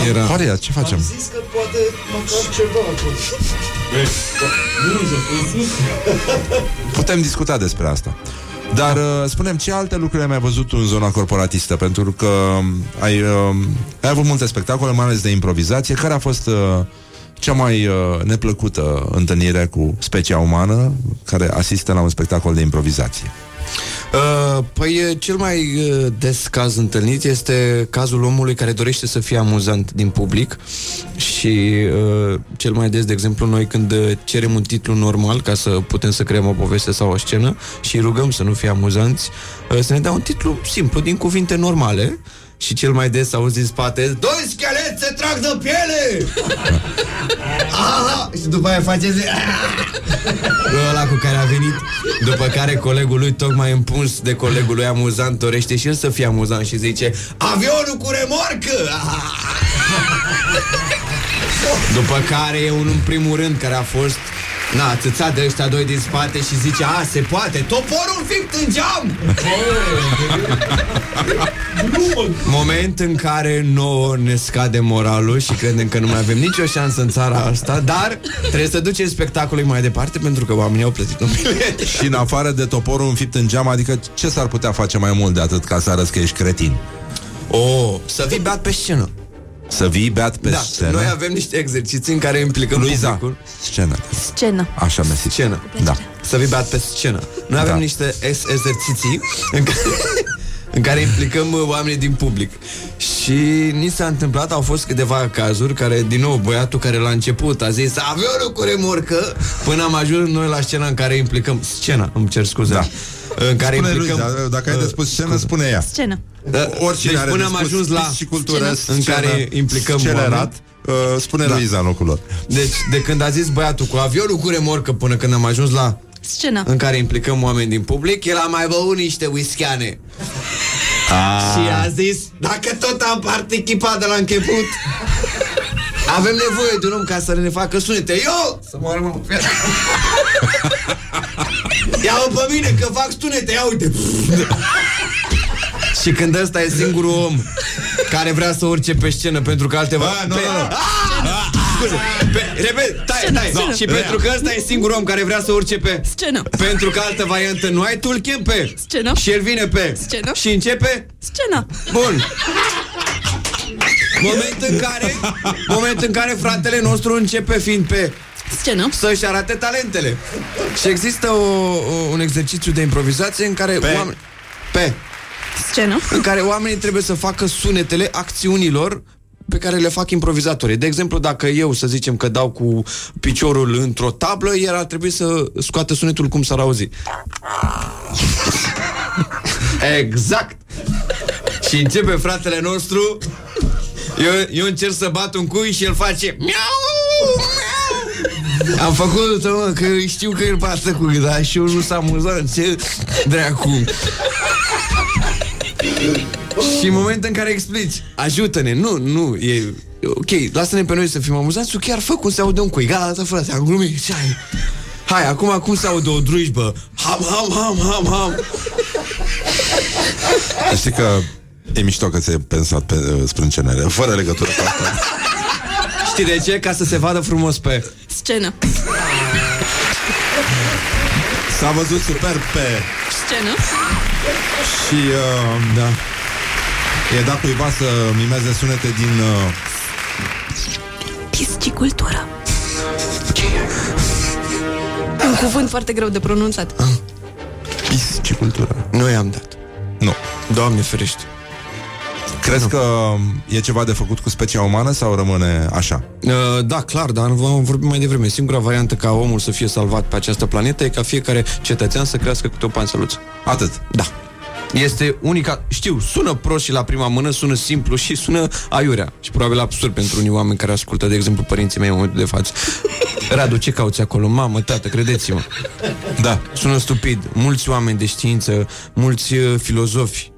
Era. Horia, ce facem? Am zis că poate măcar ceva acolo. Putem discuta despre asta. Dar uh, spunem ce alte lucruri ai mai văzut tu în zona corporatistă? Pentru că um, ai, uh, ai avut multe spectacole, mai ales de improvizație. Care a fost uh, cea mai uh, neplăcută întâlnire cu specia umană Care asistă la un spectacol de improvizație Uh, păi e cel mai uh, des caz întâlnit este cazul omului care dorește să fie amuzant din public și uh, cel mai des, de exemplu, noi când uh, cerem un titlu normal ca să putem să creăm o poveste sau o scenă și îi rugăm să nu fie amuzanți, uh, să ne dea un titlu simplu, din cuvinte normale și cel mai des auzi din spate Doi scheleti se trag de piele! Aha! Și după aia face zi... ăla cu care a venit După care colegul lui tocmai împuns de colegul lui amuzant Dorește și el să fie amuzant și zice Avionul cu remorcă! După care e unul în primul rând care a fost Na, țățat de ăștia doi din spate și zice A, se poate, toporul fipt în geam! (laughs) Moment în care nouă ne scade moralul și credem că nu mai avem nicio șansă în țara asta, dar trebuie să ducem spectacolul mai departe pentru că oamenii au plătit un bilet. Și în afară de toporul înfipt în geam Adică ce s-ar putea face mai mult de atât Ca să arăți că ești cretin Oh, să fii beat pe scenă. Să vii beat pe da, scenă noi avem niște exerciții în care implicăm Luiza, publicul. scenă Scenă. Așa mi Scenă. Da. Să fii beat pe scenă. Noi avem Da. niște ex- exerciții în care, în care implicăm uh, oamenii din public. Și ni s-a întâmplat, au fost câteva cazuri care, din nou, băiatul care la început a zis avionul cu remorcă, până am ajuns noi la scena în care implicăm scena, îmi cer scuze. Da. În care Spune implicăm Luiza, dacă ai de spus scenă, spune ea Scenă. Da, Oricine deci are până de am spus ajuns la și cultură, în scenă, care implicăm scelerat, oameni. uh, spune Da. Luiza în locul lor. Deci, de când a zis băiatul cu avionul cu remorcă până când am ajuns la Scenă. în care implicăm oameni din public, el a mai băut niște whiskyane. Și a zis, dacă tot am participat de la început, avem nevoie de un om ca să ne facă sunete. Eu! Să mă rămân Ia-o pe mine că fac sunete, ia uite! Și când ăsta e singurul om care vrea să urce pe scenă pentru că alteva... Bă, nu, pe... nu, nu. Ah! Scuze, pe, repet, stai, stai. Scenă. Și pentru că ăsta e singurul om care vrea să urce pe... Scenă. Pentru că altă variantă nu ai, tu îl chem pe... Scenă. Și el vine pe... Scenă. Și începe... Scenă. Bun. Moment în care Moment în care fratele nostru începe fiind pe Scenă. Să-și arate talentele Și există o, o, un exercițiu de improvizație În care Pe. oameni Pe Scenă. În care oamenii trebuie să facă sunetele acțiunilor pe care le fac improvizatorii. De exemplu, dacă eu, să zicem că dau cu piciorul într-o tablă, el ar trebui să scoată sunetul cum s-ar auzi. Exact! Și începe fratele nostru eu, eu încerc să bat un cui și el face miau, miau. Am făcut mă, că știu că el bate cu da, și eu nu s-am amuzat Ce dracu Și în momentul în care explici Ajută-ne, nu, nu e Ok, lasă-ne pe noi să fim amuzați Tu chiar fă cum se aude un cui Gata, frate, am glumit Ce ai? Hai, acum cum se aude o drujbă Ham, ham, ham, ham, ham Știi că e mișto că ți-ai pensat pe uh, sprâncenele Fără legătură cu asta Știi de ce? Ca să se vadă frumos pe Scenă. S-a văzut super pe Scenă. Și uh, Da. E dat cuiva să mimeze sunete din uh, Piscicultură. Un cuvânt foarte greu de pronunțat. piscicultură. Nu i-am dat. Nu. Doamne ferește Crezi că e ceva de făcut cu specia umană sau rămâne așa? Uh, da, clar, dar am vorbit mai devreme. Singura variantă ca omul să fie salvat pe această planetă e ca fiecare cetățean să crească câte o panseluță. Atât. Da. Este unica, știu, sună prost și la prima mână, sună simplu și sună aiurea. Și probabil absurd pentru unii oameni care ascultă, de exemplu, părinții mei în momentul de față. Radu, ce cauți acolo? Mamă, tată, credeți-mă. Da. Sună stupid. Mulți oameni de știință, mulți uh, filozofi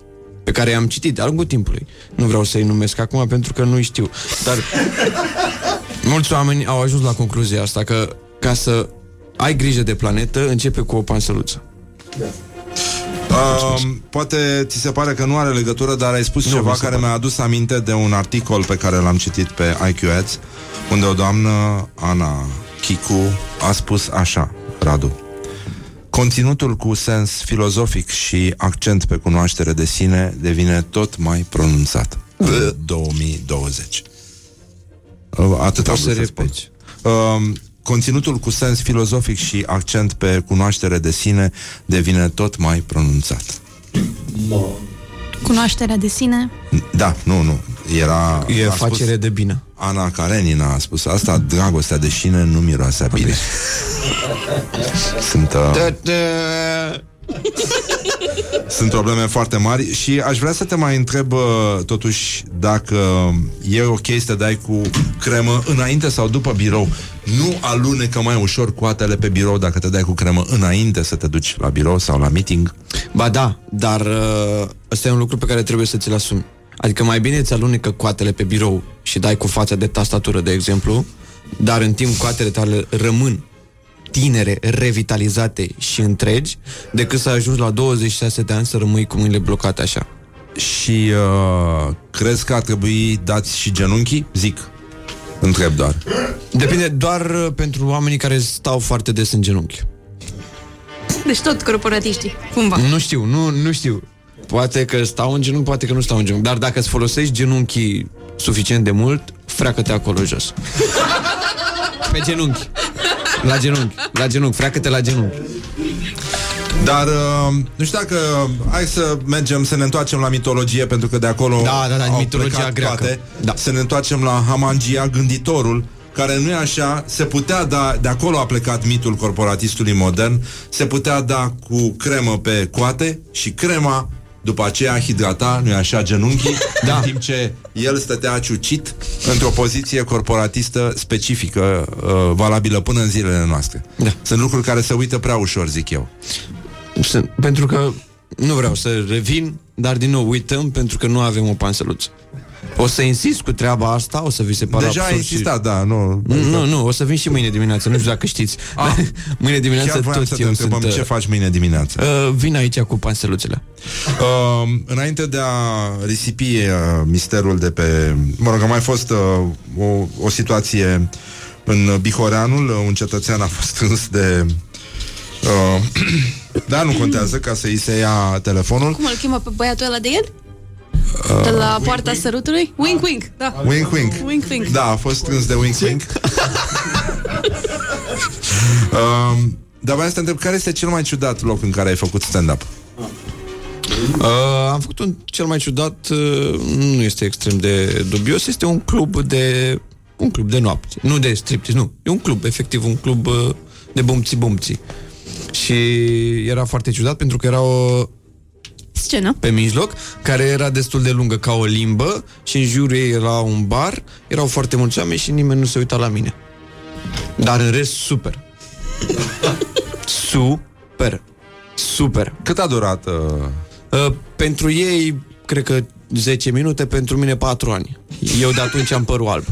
pe care i-am citit de-a lungul timpului. Nu vreau să-i numesc acum pentru că nu știu. Dar (laughs) mulți oameni au ajuns la concluzia asta că ca să ai grijă de planetă, începe cu o pansăluță. Uh, poate ți se pare că nu are legătură, dar ai spus Nu, ceva mi se care pare. mi-a adus aminte de un articol pe care l-am citit pe IQ Ads, unde o doamnă, Ana Chicu, a spus așa, Radu. Conținutul cu sens filozofic și accent pe cunoaștere de sine devine tot mai pronunțat. În 2020. Uh, Atât am Poți să vrut să spun. Uh, conținutul cu sens filozofic și accent pe cunoaștere de sine devine tot mai pronunțat. Cunoașterea de sine. Da, nu, nu. Era... E a facere de bine. Ana Karenina a spus asta, dragostea de sine nu miroase a bine. Sunt, uh, (laughs) sunt probleme foarte mari și aș vrea să te mai întreb uh, totuși dacă e ok să te dai cu cremă înainte sau după birou. Nu alunecă mai ușor coatele pe birou dacă te dai cu cremă înainte să te duci la birou sau la meeting. Ba da, dar uh, ăsta e un lucru pe care trebuie să ți-l asumi. Adică mai bine ți alunecă coatele pe birou și dai cu fața de tastatură, de exemplu, dar în timp coatele tale rămân tinere, revitalizate și întregi, decât să ajungi la 26 de ani să rămâi cu mâinile blocate așa. Și uh, crezi că ar trebui dați și genunchii? Zic. Întreb doar. Depinde doar uh, pentru oamenii care stau foarte des în genunchi. Deci tot corporatiștii, cumva. Nu știu, nu, nu știu. Poate că stau în genunchi, poate că nu stau în genunchi. Dar dacă îți folosești genunchii suficient de mult, freacă-te acolo jos. Pe genunchi. La genunchi. La genunchi. Freacă-te la genunchi. Dar uh, nu știu dacă Hai să mergem să ne întoarcem la mitologie Pentru că de acolo Da, da, da, au mitologia plecat greacă. Toate. Da. Să ne întoarcem la Hamangia, gânditorul care nu e așa, se putea da, de acolo a plecat mitul corporatistului modern, se putea da cu cremă pe coate și crema după aceea hidrata, nu e așa, genunchii, da. (laughs) în timp ce el stătea ciucit într-o poziție corporatistă specifică, uh, valabilă până în zilele noastre. Da. Sunt lucruri care se uită prea ușor, zic eu. Sunt, pentru că nu vreau să revin, dar din nou uităm pentru că nu avem o pansăluță. O să insist cu treaba asta, o să vi se pară Deja ai absurd și- insistat, da, nu... Nu, nu, nu, o să vin și mâine dimineață, nu știu dacă știți. Ah, (laughs) mâine dimineață Chiar voiam tot să te eu întrebăm sunt... ce faci mâine dimineață. Uh, vin aici cu pansăluțele. Uh, înainte de a risipi uh, misterul de pe... Mă rog, a mai fost uh, o, o situație în Bihoreanul, uh, un cetățean a fost strâns de... Uh, (clears throat) da, nu contează ca să-i se ia telefonul. Cum îl chemă pe băiatul ăla de el? De la poarta sărutului? Wink, wink, da. Wink, wink. Wink, wink. Da, a fost strâns de wink, wink. (laughs) um, dar vreau să te întreb, care este cel mai ciudat loc în care ai făcut stand-up? Uh, am făcut un cel mai ciudat, uh, nu este extrem de dubios, este un club de un club de noapte, nu de striptease, nu, e un club, efectiv un club uh, de bumții bumții. Și era foarte ciudat pentru că era o Scenă. pe mijloc, care era destul de lungă ca o limbă și în jurul ei era un bar, erau foarte mulți oameni și nimeni nu se uita la mine. Dar în rest, super. super. Super. Cât a durat? Uh... Uh, pentru ei, cred că 10 minute, pentru mine 4 ani. Eu de atunci am părul alb.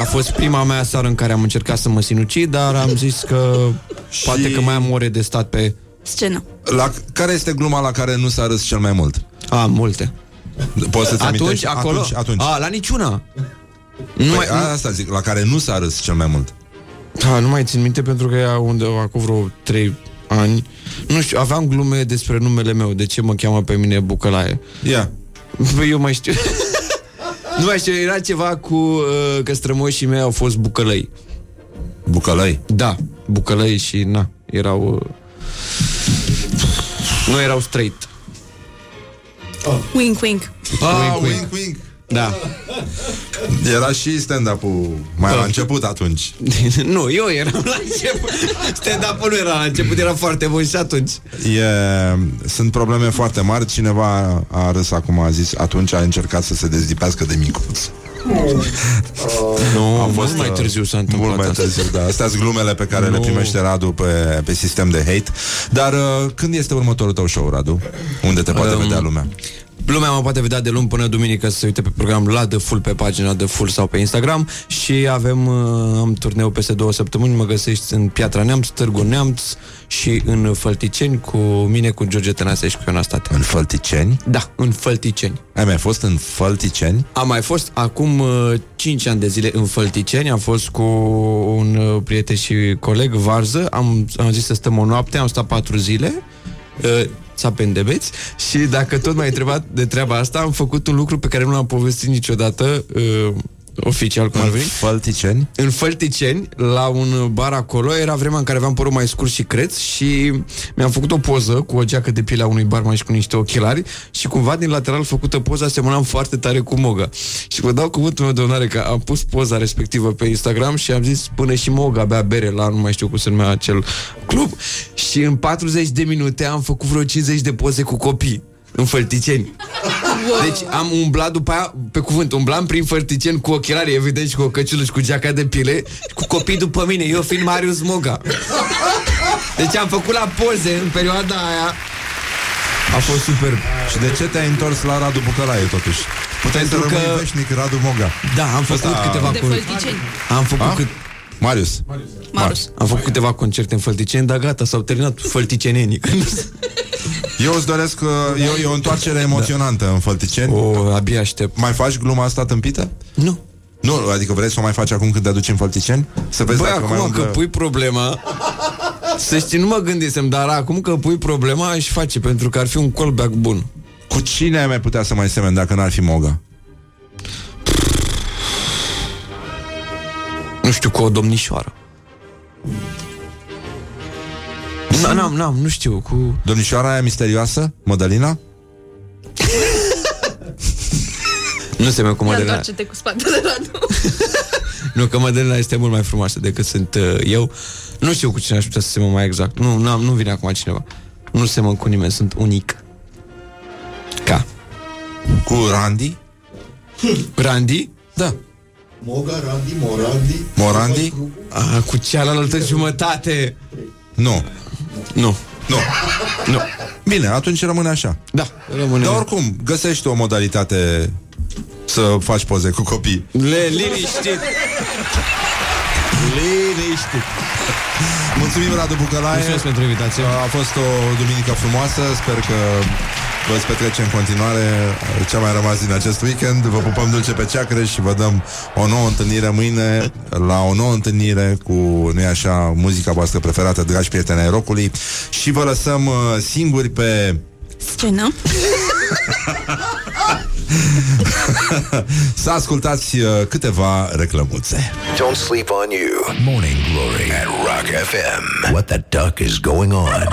A fost prima mea seară în care am încercat să mă sinucid, dar am zis că și... poate că mai am ore de stat pe... Scenă. La, care este gluma la care nu s-a râs cel mai mult? A, multe. Poți să-ți Atunci, amintești? acolo? Atunci, atunci. A, la niciuna. Nu Nu păi, mai- mai, asta zic, la care nu s-a râs cel mai mult. Da, nu mai țin minte pentru că ea undeva acum vreo 3 ani. Nu știu, aveam glume despre numele meu, de ce mă cheamă pe mine Bucălaie. Ia. Băi, eu mai știu. (laughs) nu mai știu, era ceva cu uh, că strămoșii mei au fost bucălăi. Bucălăi? Da, bucălăi și na, erau... Uh, nu erau straight. Wink, wink. Ah, wink, wink. Da. (laughs) Era și stand-up-ul mai la început atunci. (laughs) nu, eu eram la început. Stand-up-ul nu era la început, era foarte bun și atunci. E, sunt probleme foarte mari. Cineva a râs acum, a zis, atunci a încercat să se dezlipească de micuț. Nu, A mult mai târziu s-a întâmplat Mult mai asta. târziu, da. Astea sunt glumele pe care le Nu. primește Radu pe, pe sistem de hate. Dar uh, când este următorul tău show, Radu? Unde te poate Um, vedea lumea? Lumea mă poate vedea de luni până duminică să se uite pe program la The Full pe pagina The Full sau pe Instagram și avem uh, am turneu peste două săptămâni, mă găsești în Piatra Neamț, Târgu Neamț și în Fălticeni cu mine, cu George Tănase și cu Ioana State. În Fălticeni? Da, în Fălticeni. Ai mai fost în Fălticeni? Am mai fost acum uh, 5 ani de zile în Fălticeni, am fost cu un uh, prieten și coleg, Varză, am, am zis să stăm o noapte, am stat 4 zile, uh, țapeni de beți și dacă tot m-ai întrebat de treaba asta, am făcut un lucru pe care nu l-am povestit niciodată uh, oficial, cum ar veni. Fălticeni? În Fălticeni, la un bar acolo, era vremea în care aveam părul mai scurt și creț și mi-am făcut o poză cu o geacă de piele a unui barman și cu niște ochelari și cumva din lateral făcută poza semănam foarte tare cu Moga. Și vă dau cuvântul meu de onoare că am pus poza respectivă pe Instagram și am zis până și Moga bea bere la, nu mai știu cum se numea acel club și în 40 de minute am făcut vreo 50 de poze cu copii în Fălticeni. Deci am umblat după aia, pe cuvânt, umblam prin Fălticeni cu ochelari, evident, și cu o căciulă și cu geaca de pile, și cu copii după mine, eu fiind Marius Moga. Deci am făcut la poze în perioada aia. A fost super. Și de ce te-ai întors la Radu Bucălaie, totuși? Puteai să Pentru rămâi că- veșnic Radu Moga. Da, am făcut Ăsta- câteva De cur- Fălticeni. Am făcut A? cât... Marius. Marus. Am făcut câteva concerte în Fălticeni, dar gata, s-au terminat fălticenenii. (laughs) Eu îți doresc uh, e, e o întoarcere emoționantă în Fălticeni. O, abia aștept. Mai faci gluma asta tâmpită? Nu. Nu, adică vrei să o mai faci acum când te aduci în Fălticeni? Să vezi Băi, dacă mai acum că umblă... pui problema Să știi, nu mă gândisem Dar acum că pui problema aș face Pentru că ar fi un callback bun Cu cine ai mai putea să mai semeni dacă n-ar fi Moga? Nu știu, cu o domnișoară Nu, n-am, n-am, nu știu cu... Domnișoara aia misterioasă? Mădălina? Nu se cu Ia Mădălina întoarce-te cu spatele Radu. Nu, că Mădălina este mult mai frumoasă decât sunt uh, eu Nu știu cu cine aș putea să semăn mai exact Nu, n-am, nu vine acum cineva Nu semăn cu nimeni, sunt unic Ca Cu Randy? Randy? Da Moga, Randy, Morandi. Morandi? A, cu cealaltă jumătate Nu. Nu Nu. Nu. Bine, atunci rămâne așa. Da, rămâne Dar oricum, găsești o modalitate să faci poze cu copii. Le, liniștit Liniștit Mulțumim, Radu Bucălaie. Mulțumesc pentru invitație. A fost o duminică frumoasă. Sper că veți petrece în continuare ce a mai rămas din acest weekend. Vă pupăm dulce pe ceacreș și vă dăm o nouă întâlnire mâine la o nouă întâlnire cu, nu așa, muzica voastră preferată, dragi prieteni ai rockului. Și vă lăsăm uh, singuri pe Scenă. (laughs) să ascultați uh, câteva reclămuțe. Don't sleep on you. Morning Glory at Rock FM. What the duck is going on?